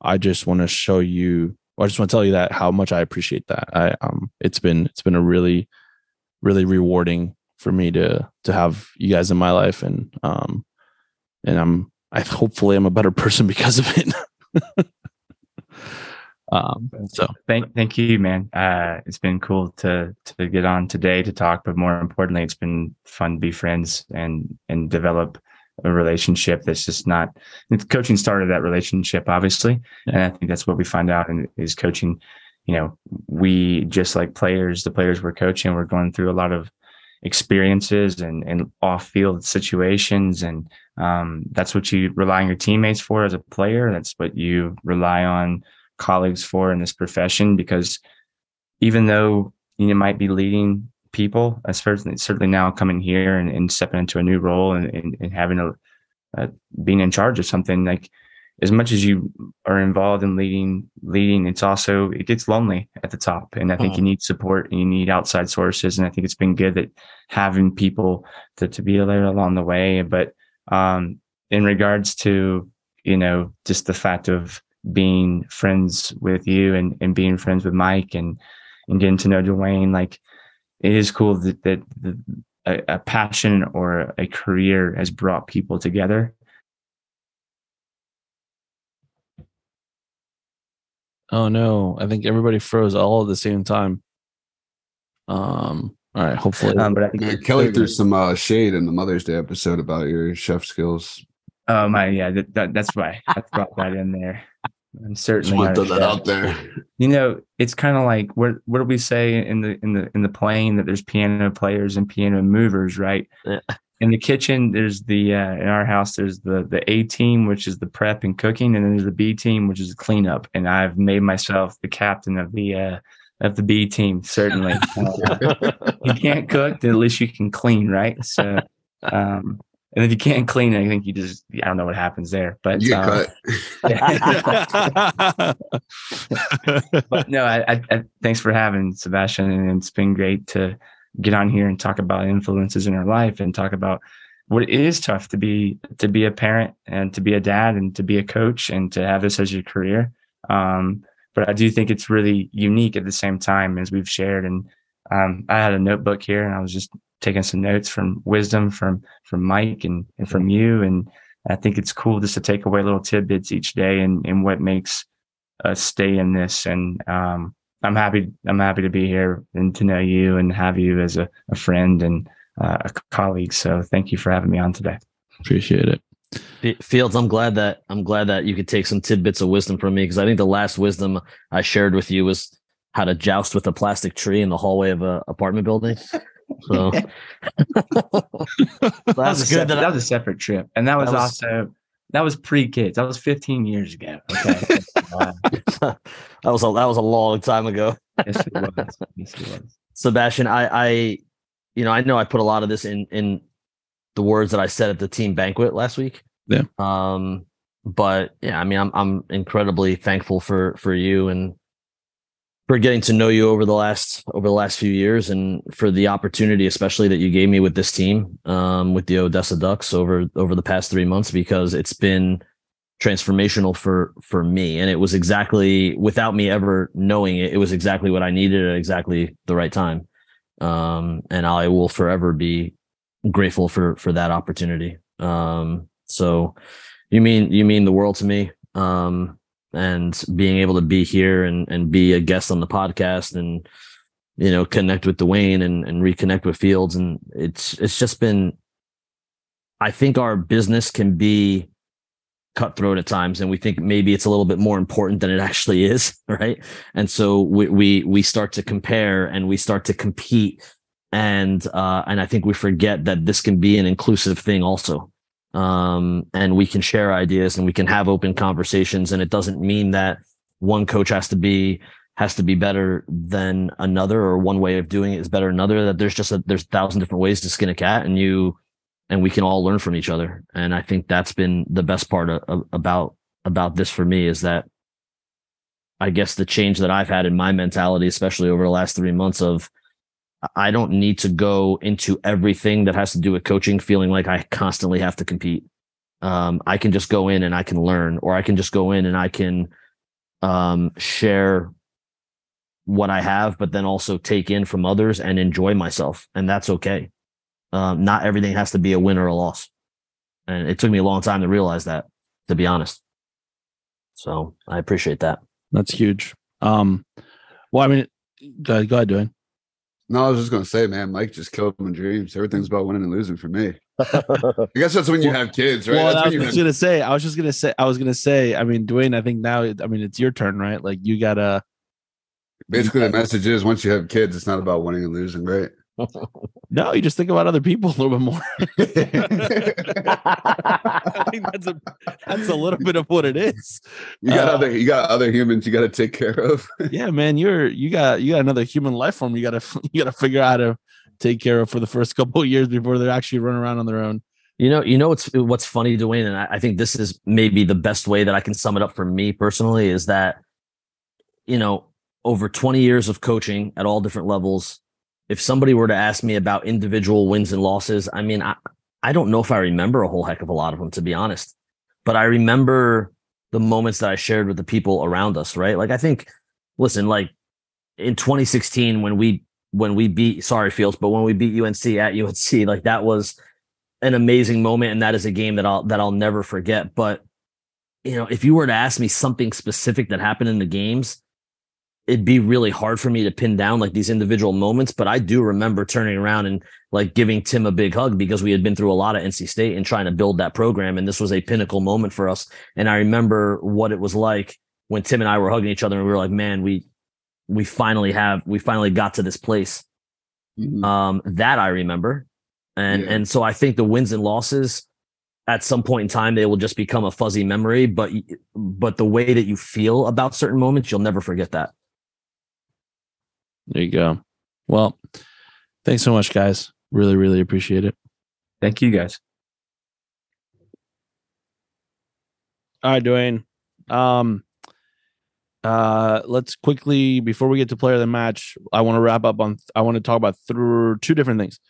i just want to show you i just want to tell you that how much i appreciate that. I um it's been it's been a really really rewarding for me to to have you guys in my life. And um and i'm i hopefully i'm a better [LAUGHS] person because of it. [LAUGHS] Um, so. thank thank you, man. Uh, it's been cool to to get on today to talk, but more importantly, it's been fun to be friends and and develop a relationship that's just not coaching started that relationship obviously. Yeah. and i think that's what we find out in is coaching. You know we just like players the players we're coaching we're going through a lot of experiences and, and off field situations. And um, that's what you rely on your teammates for as a player. That's what you rely on colleagues for in this profession because even though you might be leading people, especially certainly now coming here and, and stepping into a new role and, and, and having a, uh, being in charge of something like as much as you are involved in leading leading it's also it gets lonely at the top and i think mm-hmm. you need support and you need outside sources and i think it's been good that having people to, to be there along the way but um in regards to you know just the fact of being friends with you and, and being friends with Mike and and getting to know Dwayne, like it is cool that that the, a, a passion or a career has brought people together. Oh no, I think everybody froze all at the same time. Um, all right, hopefully. Um, but I think yeah, Kelly threw some uh, shade in the Mother's Day episode about your chef skills. Oh my, yeah, that, that, that's why I brought that in there. I'm certainly want to that out there. You know, it's kind of like what what do we say in the in the in the plane that there's piano players and piano movers, right? Yeah. In the kitchen, there's the uh, in our house there's the the A team, which is the prep and cooking, and then there's the B team, which is the cleanup. And I've made myself the captain of the uh, of the B team. Certainly, [LAUGHS] uh, you can't cook, then at least you can clean, right? So. Um, and if you can't clean I think you just I don't know what happens there. But you um, [LAUGHS] but no, I, I, I, thanks for having Sebastian, and it's been great to get on here and talk about influences in our life and talk about what it is tough to be to be a parent and to be a dad and to be a coach and to have this as your career. Um, but I do think it's really unique at the same time as we've shared. And um, I had a notebook here, and I was just taking some notes from wisdom from from Mike and, and from you. And I think it's cool just to take away little tidbits each day and, and what makes us stay in this. And um, I'm happy I'm happy to be here and to know you and have you as a, a friend and uh, a colleague. So thank you for having me on today. Appreciate it. Fields, I'm glad that I'm glad that you could take some tidbits of wisdom from me because I think the last wisdom I shared with you was how to joust with a plastic tree in the hallway of a apartment building. So [LAUGHS] [LAUGHS] that's that good. Separate, that, was a separate trip, and that was, that was also that was pre kids. That was 15 years ago. Okay, [LAUGHS] [LAUGHS] that was a that was a long time ago. yes, it was. Yes, it was. Sebastian, I, I, you know, I know I put a lot of this in in the words that I said at the team banquet last week. Yeah. Um, but yeah, I mean, I'm I'm incredibly thankful for for you and for getting to know you over the last over the last few years and for the opportunity especially that you gave me with this team um, with the Odessa Ducks over over the past 3 months because it's been transformational for for me. And it was exactly without me ever knowing it it was exactly what I needed at exactly the right time. Um, and I will forever be grateful for for that opportunity. Um, so you mean you mean the world to me. Um, and being able to be here and and be a guest on the podcast and you know connect with Dwayne and and reconnect with Fields. And it's it's just been I think our business can be cutthroat at times and we think maybe it's a little bit more important than it actually is [LAUGHS] right? And so we we we start to compare and we start to compete and uh and I think we forget that this can be an inclusive thing also um and we can share ideas and we can have open conversations and it doesn't mean that one coach has to be has to be better than another or one way of doing it is better than another that there's just a there's a thousand different ways to skin a cat and you and we can all learn from each other. And I think that's been the best part of, of, about about this for me is that I guess the change that I've had in my mentality, especially over the last three months, of I don't need to go into everything that has to do with coaching feeling like I constantly have to compete. Um, I can just go in and I can learn, or I can just go in and I can um, share what I have, but then also take in from others and enjoy myself, and that's okay. Um, not everything has to be a win or a loss. And it took me a long time to realize that, to be honest. So I appreciate that. That's huge. Um, well, I mean, go ahead, go ahead, doing. No, I was just gonna say, man, Mike just killed my dreams. Everything's about winning and losing for me. [LAUGHS] I guess that's when you have kids, right? Well, That's I was just have- gonna say, I was just gonna say, I was gonna say, I mean, Dwayne, I think now, I mean, it's your turn, right? Like you gotta, basically the message is once you have kids, it's not about winning and losing, right? No, you just think about other people a little bit more. [LAUGHS] I think that's a that's a little bit of what it is. You got Uh, other you got other humans you got to take care of. [LAUGHS] Yeah, man, you're you got you got another human life form. You gotta [LAUGHS] you gotta figure out how to take care of for the first couple of years before they're actually running around on their own. You know, you know what's what's funny, Dwayne, and I, I think this is maybe the best way that I can sum it up for me personally is that, you know, over 20 years of coaching at all different levels, if somebody were to ask me about individual wins and losses, I mean, I, I don't know if I remember a whole heck of a lot of them, to be honest. But I remember the moments that I shared with the people around us, right? Like I think, listen, like in 2016 when we when we beat sorry Fields, but when we beat UNC at UNC, [LAUGHS] like that was an amazing moment, and that is a game that I'll that I'll never forget. But you know, if you were to ask me something specific that happened in the games, it'd be really hard for me to pin down like these individual moments. But I do remember turning around and like giving Tim a big hug because we had been through a lot of NC State and trying to build that program, and this was a pinnacle moment for us. And I remember what it was like when Tim and I were hugging each other, and we were like, "Man, we we finally have we finally got to this place." Mhm. um that i remember and Yeah. and so i think the wins and losses at some point in time they will just become a fuzzy memory but but the way that you feel about certain moments you'll never forget that There you go. Well, thanks so much, guys. Really, really appreciate it. Thank you guys. All right, Dwayne. Um, uh, let's quickly before we get to player of the match, I want to wrap up on. I want to talk about through two different things.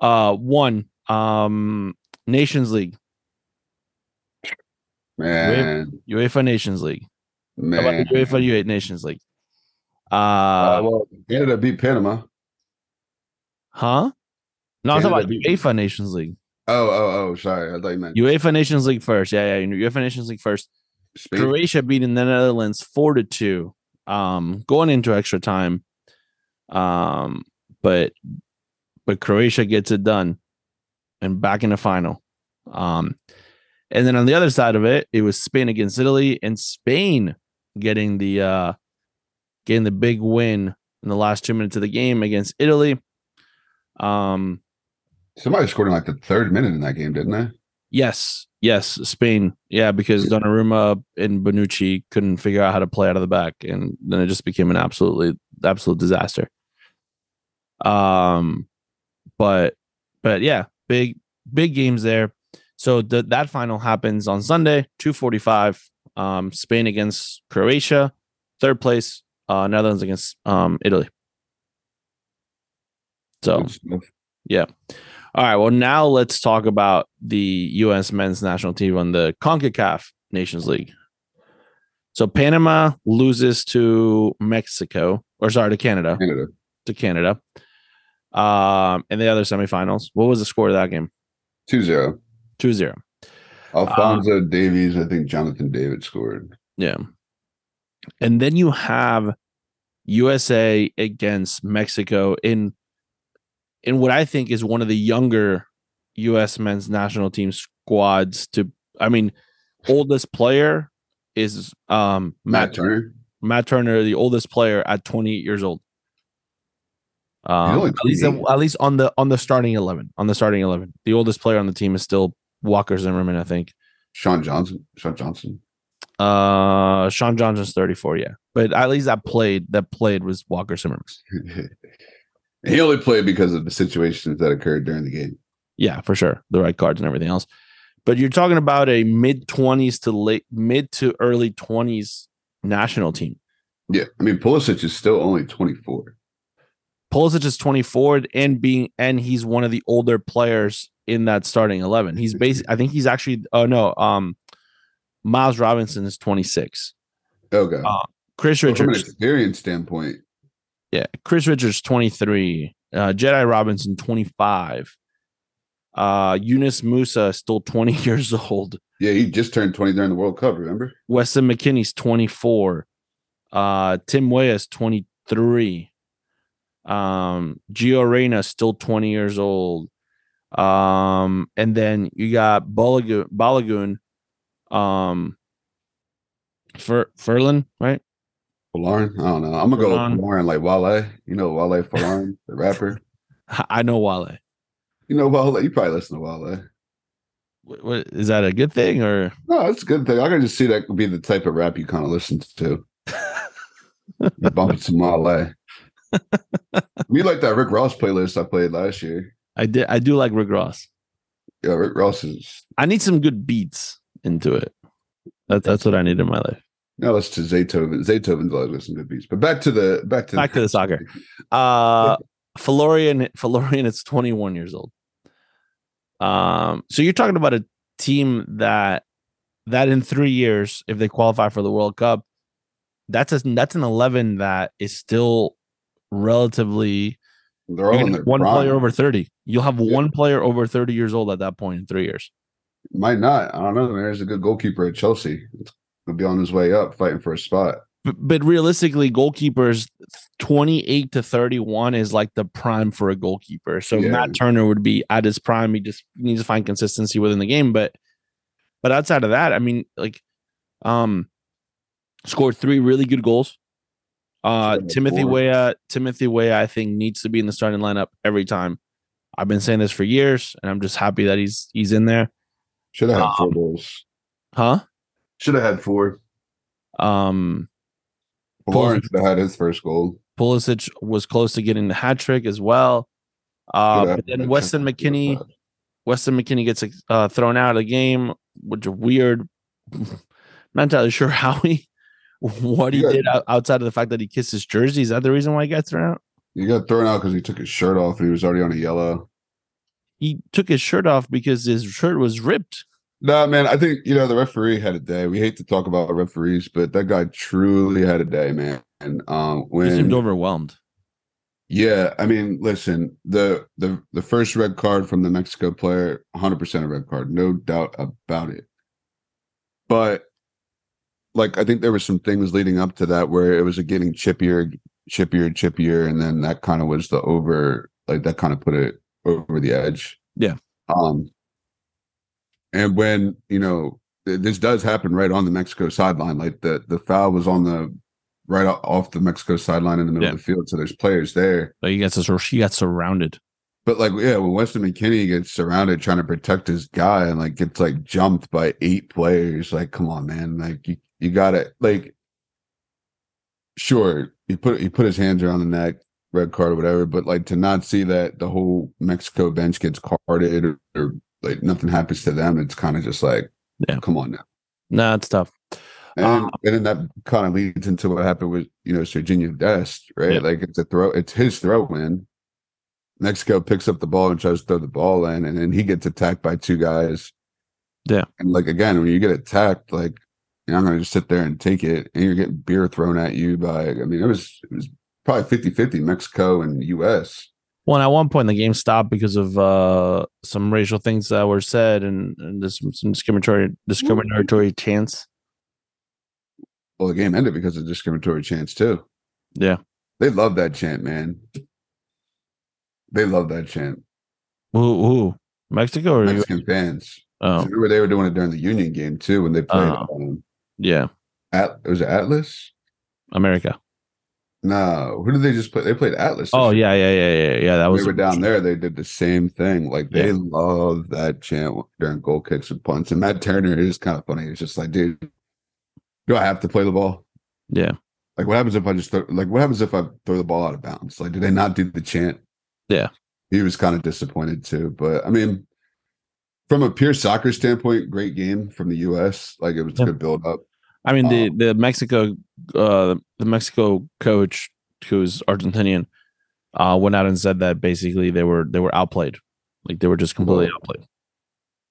Uh, one, um, Nations League, man, UEFA Nations League. How about man. the UEFA U8 Nations League? Uh, Uh, well, Canada beat Panama. huh? No, I'm talking about Canada beat- UEFA Nations League. Oh, oh, oh, sorry. I thought you meant UEFA Nations League first. Yeah, yeah. UEFA Nations League first. Spain. Croatia beating the Netherlands four to two, um, going into extra time. Um, but but Croatia gets it done and back in the final. Um, and then on the other side of it, it was Spain against Italy and Spain getting the uh getting the big win in the last two minutes of the game against Italy. Um, Somebody scored in like the third minute in that game, didn't they? Yes, yes, Spain. Yeah, because Donnarumma and Bonucci couldn't figure out how to play out of the back, and then it just became an absolutely absolute disaster. Um, but but yeah, big big games there. So the, that final happens on Sunday, 245. Um, Spain against Croatia, third place, uh, Netherlands against um, Italy. So yeah. All right. Well, now let's talk about the U.S. men's national team on the CONCACAF Nations League. So Panama loses to Mexico, or sorry, to Canada, Canada. to Canada. Um, in the other semifinals, what was the score of that game? 2-0. 2-0. Alphonso Davies, I think Jonathan David scored. Yeah. And then you have USA against Mexico in in what I think is one of the younger US men's national team squads to I mean oldest player is um Matt, Matt Turner. Matt Turner, the oldest player at 28 years old. Um, only at least at least on the on the starting 11, on the starting 11. The oldest player on the team is still Walker Zimmerman, I think. Sean Johnson. Sean Johnson. Uh, Sean Johnson's 34, yeah. But at least that played that played was Walker Zimmerman. [LAUGHS] he only played because of the situations that occurred during the game. Yeah, for sure. The right cards and everything else. But you're talking about a mid 20s to late mid to early 20s national team. Yeah. I mean, Pulisic is still only 24. Pulisic is 24 and being and he's one of the older players in that starting 11. He's basically I think he's actually oh no, um Miles Robinson is 26. Okay. Uh, Chris But from an Richards experience standpoint, Yeah, Chris Richards 23, uh, Jedi Robinson 25, uh, Yunus Musah still 20 [LAUGHS] years old, yeah, he just turned 20 during the World Cup, remember? Weston McKennie's 24, uh, Tim Weah's 23, um, Gio Reyna still 20 years old, um, and then you got Balogun, Balogun um, Fer, Furlan, right? Folarin? I don't know. I'm gonna go Folarin. with Folarin like Wale. You know Wale [LAUGHS] Folarin, the rapper. I know Wale. You know Wale. You probably listen to Wale. What, what, is that a good thing or? No, it's a good thing. I can just see that could be the type of rap you kind of listen to. you [LAUGHS] bump into Wale. we like that Rick Ross playlist I played last year. I did. I do like Rick Ross. Yeah, Rick Ross is. I need some good beats into it. That's that's what I need in my life. Now let's to Zaytoven. Zaytoven's always got some good beats. But back to the back to Back to the soccer. Uh [LAUGHS] Florian Florian is 21 years old. Um, so you're talking about a team that that in three years, if they qualify for the World Cup, that's a that's an 11 that is still relatively They're all in gonna their one prime. player over 30. You'll have Yeah. one player over 30 years old at that point in three years. Might not. I don't know. There's a good goalkeeper at Chelsea. He'll be on his way up, fighting for a spot. but, but realistically, goalkeepers 28 to 31 is like the prime for a goalkeeper. So Yeah. Matt Turner would be at his prime. He just needs to find consistency within the game. But but outside of that, I mean, like um scored three really good goals. Uh Timothy. Weah, Timothy Weah, I think needs to be in the starting lineup every time. I've been saying this for years, and I'm just happy that he's he's in there. Should have had four Um, goals. Huh? Should have had four. Um have had his first goal. Pulisic was close to getting the hat trick as well. Uh, have but then Weston. McKennie, Weston McKennie gets uh, thrown out of the game, which is weird. [LAUGHS] Not entirely sure how he, [LAUGHS] what he Yeah. did outside of the fact that he kissed his jersey. Is that the reason why he got thrown out? He got thrown out because he took his shirt off and he was already on a yellow. He took his shirt off because his shirt was ripped. No, man, I think you know the referee had a day. We hate to talk about referees, but that guy truly had a day, man. And um, He seemed overwhelmed. yeah, I mean, listen, the the the first red card from the Mexico player, 100 percent a red card, no doubt about it. But like, I think there were some things leading up to that where it was a getting chippier, chippier, chippier, and then that kind of was the over, like that kind of put it over the edge. Yeah. Um, and when you know this does happen right on the Mexico sideline, like the the foul was on the right off the Mexico sideline in the middle Yeah. of the field, so there's players there. But he gets he got surrounded. But like, yeah, when Weston McKennie gets surrounded trying to protect his guy and like gets like jumped by eight players, like, come on, man, like you you got to like, sure, he put he put his hands around the neck, red card or whatever, but like to not see that the whole Mexico bench gets carded or, or like nothing happens to them, it's kind of just like, Yeah. come on now. Nah, it's tough. And, Um, and then that kind of leads into what happened with you know Serginho Dest, right? Yeah. Like it's a throw, it's his throw in. Mexico picks up the ball and tries to throw the ball in, and then he gets attacked by two guys. Yeah. And like again, when you get attacked, like you're not gonna just sit there and take it, and you're getting beer thrown at you by I mean, it was it was probably 50-50 Mexico and US. Well, and at one point the game stopped because of uh, some racial things that were said and, and there's some, some discriminatory discriminatory chants. Well, the game ended because of discriminatory chants too. Yeah. They love that chant, man. They love that chant. Who? who? Mexico or you? Mexican fans. Oh, Remember they were doing it during the Union game too when they played. Oh. um, yeah, At was it Atlas? America. No, who did they just play? They played Atlas. Oh yeah, yeah, yeah, yeah, yeah. That was they were down there. They did the same thing. Like they Yeah. love that chant during goal kicks and punts. And Matt Turner is kind of funny. He's just like, dude, do I have to play the ball? Yeah, Like, what happens if I just throw, like what happens if I throw the ball out of bounds? Like, do they not do the chant? Yeah. he was kind of disappointed too. But I mean, from a pure soccer standpoint, great game from the U.S. Like it was Yeah. a good build up. I mean the Um, the Mexico uh the Mexico coach who's Argentinian uh went out and said that basically they were they were outplayed, like they were just completely Well, outplayed.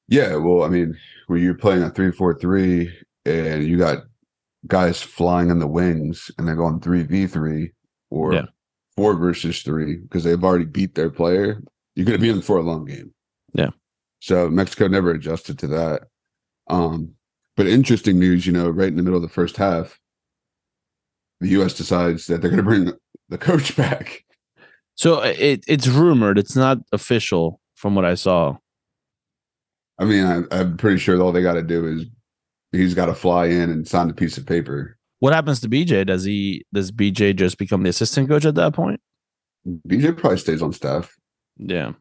Yeah, well, I mean, when you're playing a three-four-three and you got guys flying in the wings and they're going three v three or Yeah. four versus three because they've already beat their player, you're going to be in for a long game. Yeah. So Mexico never adjusted to that. Um, but interesting news, you know, right in the middle of the first half, the U.S. decides that they're going to bring the coach [LAUGHS] back. So uh, it it's rumored, it's not official from what I saw. I mean, I, I'm pretty sure all they got to do is he's got to fly in and sign a piece of paper. What happens to BJ? Does he does BJ just become the assistant coach at that point? BJ probably stays on staff. Yeah.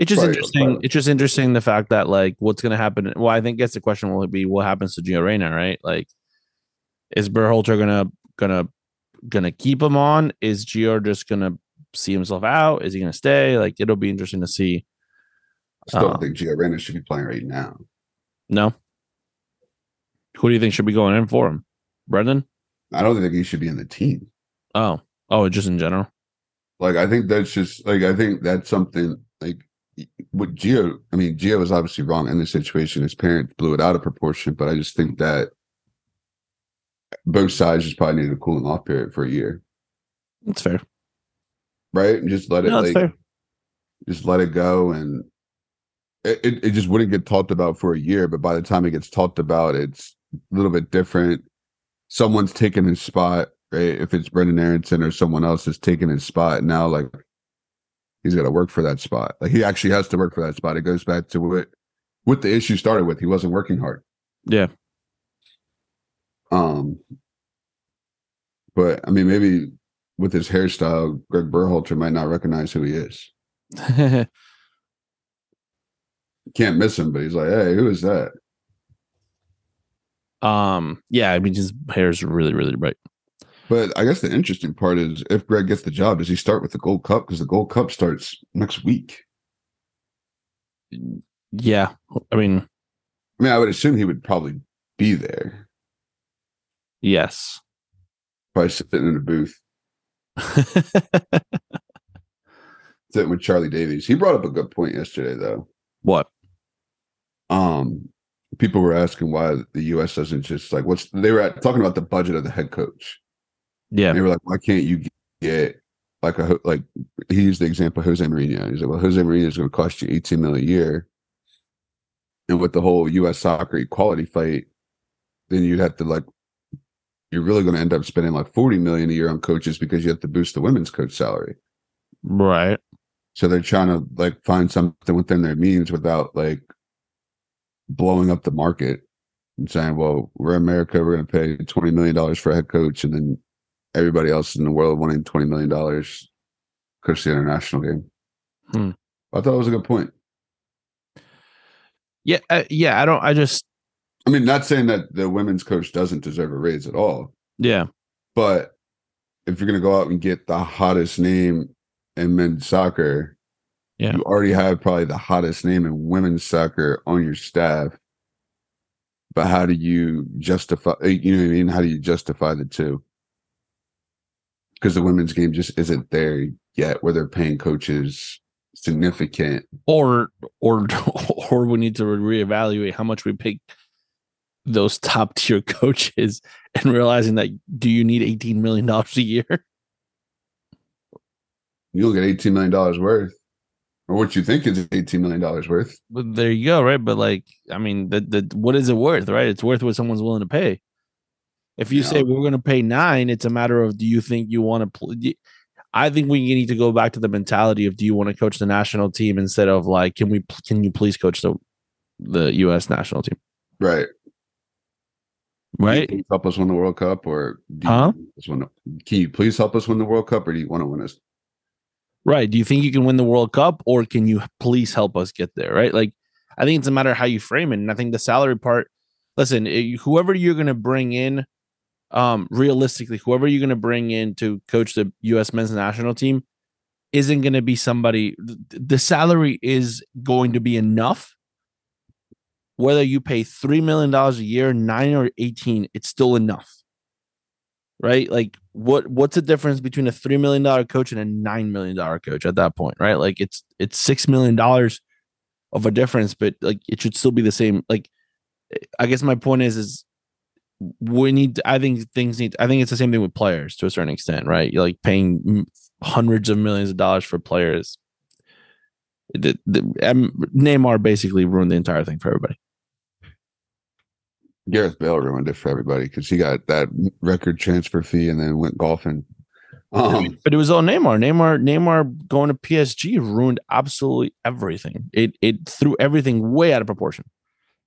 It's just Right, interesting. right. It's just interesting the fact that like what's gonna happen. Well, I think that's the question will be what happens to Gio Reyna, right? Like is Berhalter gonna gonna gonna keep him on? Is Gio just gonna see himself out? Is he gonna stay? Like it'll be interesting to see. I still Uh, think Gio Reyna should be playing right now. No. Who do you think should be going in for him? Brenden? I don't think he should be in the team. Oh. Oh, just in general. Like I think that's just like I think that's something like with Gio. I mean, Gio was obviously wrong in this situation. His parents blew it out of proportion, but I just think that both sides just probably needed a cooling off period for a year, That's fair. right? And just let it No, like just let it go and it, it, it just wouldn't get talked about for a year but by the time it gets talked about it's a little bit different someone's taking his spot right if it's brenden aaronson or someone else is taking his spot now like he's got to work for that spot. Like he actually has to work for that spot. It goes back to what what the issue started with. He wasn't working hard. Yeah. um but i mean maybe with his hairstyle greg berhalter might not recognize who he is. [LAUGHS] Can't miss him but he's like hey who is that? Um, yeah, I mean his hair is really, really bright. But I guess the interesting part is if Greg gets the job, does he start with the Gold Cup? Because the Gold Cup starts next week. Yeah. I mean, I mean, I would assume he would probably be there, yes. probably sitting in a booth, [LAUGHS] sitting with Charlie Davies. He brought up a good point yesterday, though. what? Um, people were asking why the U.S. doesn't just like what's they were at, talking about the budget of the head coach. Yeah. They were like, why can't you get like a like he used the example of Jose Mourinho. He's like, well, Jose Mourinho is going to cost you 18 million a year. And with the whole US soccer equality fight, then you'd have to like you're really going to end up spending like 40 million a year on coaches because you have to boost the women's coach salary. Right. So they're trying to like find something within their means without like blowing up the market and saying, well, we're America, we're going to pay $20 million for a head coach. And then everybody else in the world wanting $20 million coach the international game. Hmm. I thought it was a good point. Yeah. Uh, yeah. I don't, I just, I mean, not saying that the women's coach doesn't deserve a raise at all, yeah. but if you're going to go out and get the hottest name in men's soccer, Yeah. You already have probably the hottest name in women's soccer on your staff. But how do you justify you know what I mean? How do you justify the two? Because the women's game just isn't there yet where they're paying coaches significant. Or or [LAUGHS] or we need to reevaluate how much we pay those top tier [LAUGHS] coaches and realizing that do you need 18 million dollars a year? You don't get 18 million dollars worth or what you think is 18 million dollars worth. But there you go right? But like i mean the, the what is it worth right? It's worth what someone's willing to pay if you Yeah. say we're going to pay nine it's a matter of do you think you want to play i think we need to go back to the mentality of do you want to coach the national team instead of like can we can you please coach the the us national team right right Can you help us win the world cup or do you Huh? want us win can you please help us win the world cup or do you want to win us Right. Do you think you can win the World Cup or can you please help us get there? Right. Like, I think it's a matter of how you frame it. And I think the salary part, listen, eh, whoever you're going to bring in, um, realistically, whoever you're going to bring in to coach the U.S. men's national team isn't going to be somebody, the salary is going to be enough. Whether you pay $3 million a year, nine or 18, it's still enough right? Like what what's the difference between a three million dollar coach and a nine million dollar coach at that point, right? Like it's it's six million dollars of a difference, but like it should still be the same. Like I guess my point is is we need I think things need I think it's the same thing with players to a certain extent, right? You're like paying hundreds of millions of dollars for players. The, the, um, Neymar basically ruined the entire thing for everybody. gareth bale ruined it for everybody because he got that record transfer fee and then went golfing um [LAUGHS] But it was all Neymar. Neymar, Neymar going to PSG ruined absolutely everything. It it threw everything way out of proportion.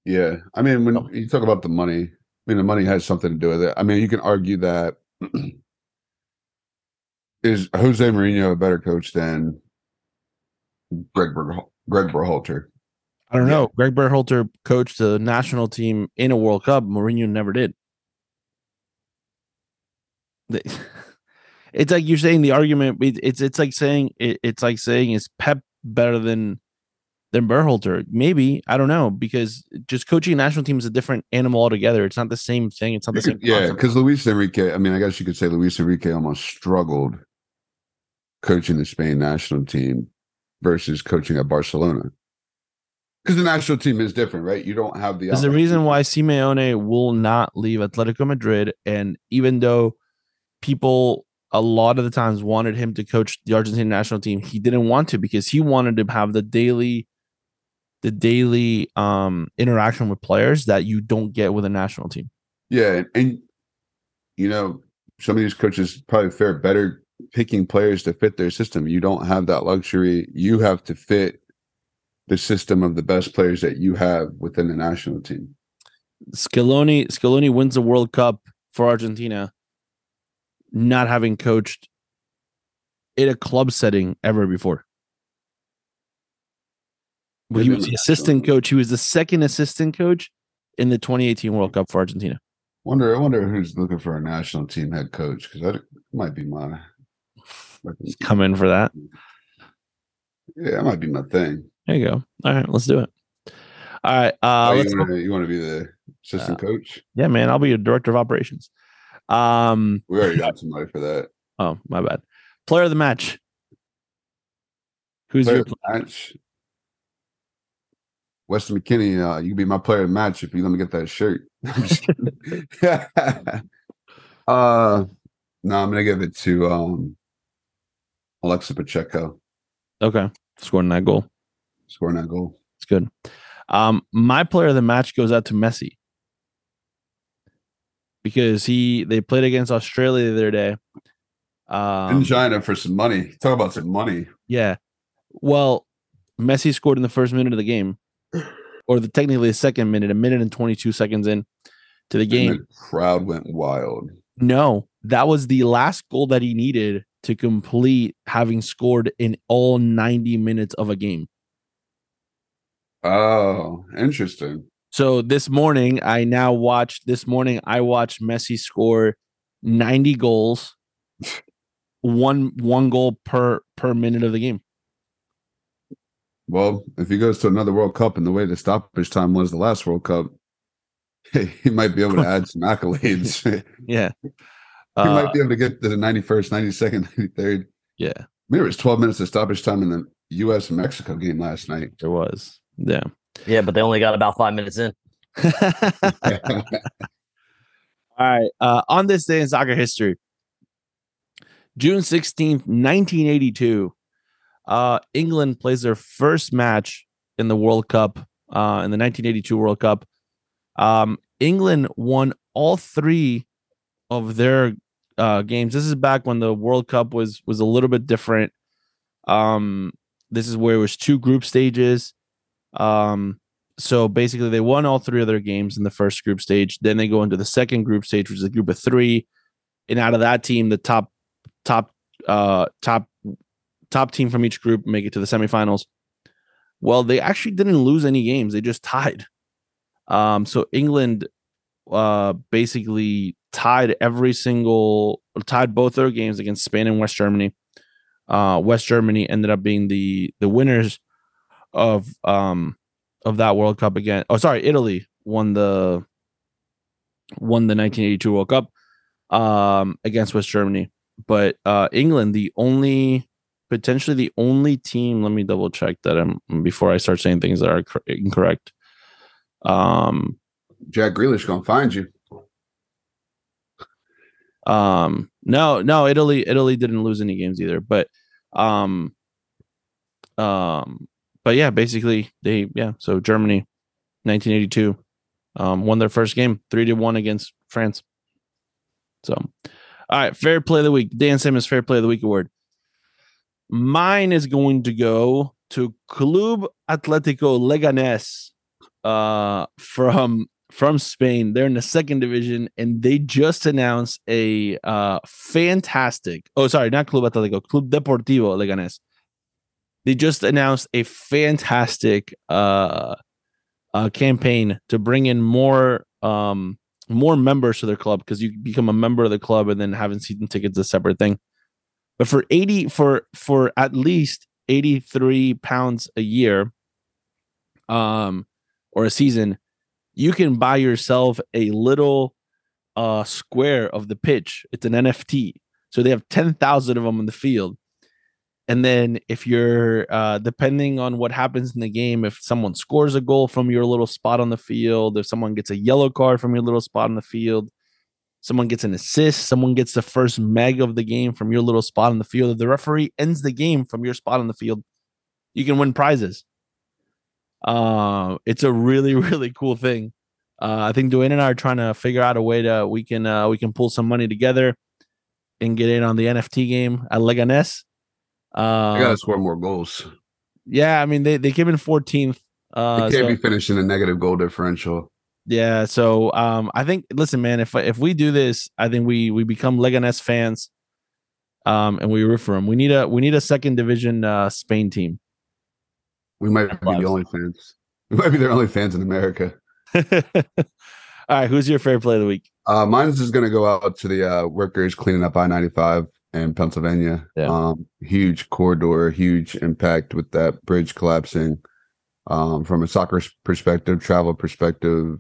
Yeah, I mean, when you talk about the money, I mean, the money has something to do with it. I mean, you can argue that [CLEARS THROAT] is Jose Mourinho a better coach than Greg Berhal- Greg Berhalter? I don't Yeah. know. Greg Berhalter coached the national team in a World Cup. Mourinho never did. [LAUGHS] It's like you're saying the argument. It's it's like saying it, it's like saying is Pep better than than Berhalter? Maybe I don't know because just coaching a national team is a different animal altogether. It's not the same thing. It's not the same. yeah, because Luis Enrique. I mean, I guess you could say Luis Enrique almost struggled coaching the Spain national team versus coaching at Barcelona. Because the national team is different, right? You don't have the. There's a reason why Simeone will not leave Atletico Madrid. And even though people a lot of the times wanted him to coach the Argentine national team, he didn't want to because he wanted to have the daily the daily um interaction with players that you don't get with a national team. Yeah, and, and you know, some of these coaches probably fare better picking players to fit their system. You don't have that luxury. You have to fit the system of the best players that you have within the national team. Scaloni Scaloni wins the World Cup for Argentina, not having coached in a club setting ever before. He was the assistant coach. He was the second assistant coach in the 2018 World Cup for Argentina. Wonder, I wonder who's looking for a national team head coach because that might be my. He's come in for that. Yeah, that might be my thing. There you go. All right, let's do it. All right, uh, Oh, you, want to, you want to be the assistant coach? Yeah, man, I'll be your director of operations. Um, We already got somebody for that. [LAUGHS] oh my bad. Player of the match. Who's Player your of the match. Weston McKennie, uh, you can be my player of the match if you let me get that shirt. [LAUGHS] I'm just kidding. [LAUGHS] uh no, I'm gonna give it to um Alexa Pacheco okay? Scoring that goal. scoring that goal. It's good. Um, my player of the match goes out to Messi because he they played against Australia the other day. Um, in China for some money. Talk about some money. yeah. Well, Messi scored in the first minute of the game, or the technically the second minute, a minute and twenty two seconds in to the game. the crowd went wild. No, that was the last goal that he needed to complete having scored in all 90 minutes of a game. Oh, interesting. So this morning, I now watched this morning, I watched Messi score 90 goals, [LAUGHS] one one goal per per minute of the game. Well, if he goes to another World Cup and the way the stoppage time was the last World Cup, [LAUGHS] he might be able to add some accolades. [LAUGHS] Yeah. [LAUGHS] he Uh, might be able to get to the 91st, 92nd, 93rd. yeah, I mean, it was 12 minutes of stoppage time in the U.S. and Mexico game last night. there was. Yeah. Yeah, but they only got about five minutes in. All right. Uh, on this day in soccer history, June 16th, 1982, uh, England plays their first match in the World Cup, uh, in the 1982 World Cup. Um, England won all three of their uh, games. This is back when the World Cup was was a little bit different. Um, this is where it was two group stages. Um, so basically they won all three of their games in the first group stage then they go into the second group stage which is a group of three and out of that team the top top uh top top team from each group make it to the semifinals. Well they actually didn't lose any games. They just tied. Um so england uh basically tied every single tied both their games against spain and west germany. Uh west germany ended up being the the winners of um of that World Cup again. Oh, sorry, Italy won the won the 1982 World Cup um, against West Germany, but uh, England, the only potentially the only team. Let me double check that I'm before I start saying things that are incorrect. Um, Jack Grealish gonna find you. um, no, no, Italy, Italy didn't lose any games either, but um, um, but yeah, basically they yeah. So Germany, 1982, um, won their first game three to one against France. So, all right, fair play of the week. Dan Simmons Fair Play of the Week award. Mine is going to go to Club Atletico Leganés, uh, from from Spain. They're in the second division, and they just announced a uh fantastic. Oh, sorry, not Club Atletico, Club Deportivo Leganés they just announced a fantastic uh, uh campaign to bring in more um more members to their club because you become a member of the club and then having season tickets is a separate thing but for 80 for for at least 83 pounds a year um or a season you can buy yourself a little uh square of the pitch. It's an nft so they have 10,000 of them in the field. And then if you're uh depending on what happens in the game if someone scores a goal from your little spot on the field if someone gets a yellow card from your little spot on the field someone gets an assist someone gets the first meg of the game from your little spot on the field if the referee ends the game from your spot on the field you can win prizes uh it's a really [LAUGHS] really cool thing uh i think Dwayne and i are trying to figure out a way to we can uh we can pull some money together and get in on the nft game at leganes I uh, gotta score more goals. yeah, I mean they, they came in 14th. Uh, They can't so- be finishing a negative goal differential. Yeah, so um, I think listen, man, if if we do this, I think we we become Leganes fans, um, and we root for them. We need a we need a second division uh Spain team. We might be the only fans. We might be the only fans in America. [LAUGHS] All right, who's your favorite play of the week? Uh, mine's just going to go out to the uh, workers cleaning up I ninety five in Pennsylvania. Yeah. Um, huge corridor, huge impact with that bridge collapsing. Um, from a soccer perspective, travel perspective,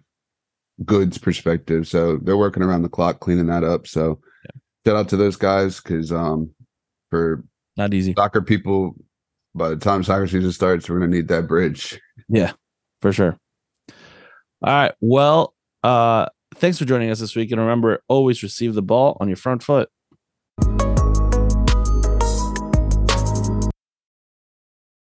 goods perspective. So they're working around the clock cleaning that up. So shout out to those guys because um, for Not easy soccer people, by the time soccer season starts, we're going to need that bridge. Yeah, for sure. All right, well, uh, thanks for joining us this week, and remember, always receive the ball on your front foot.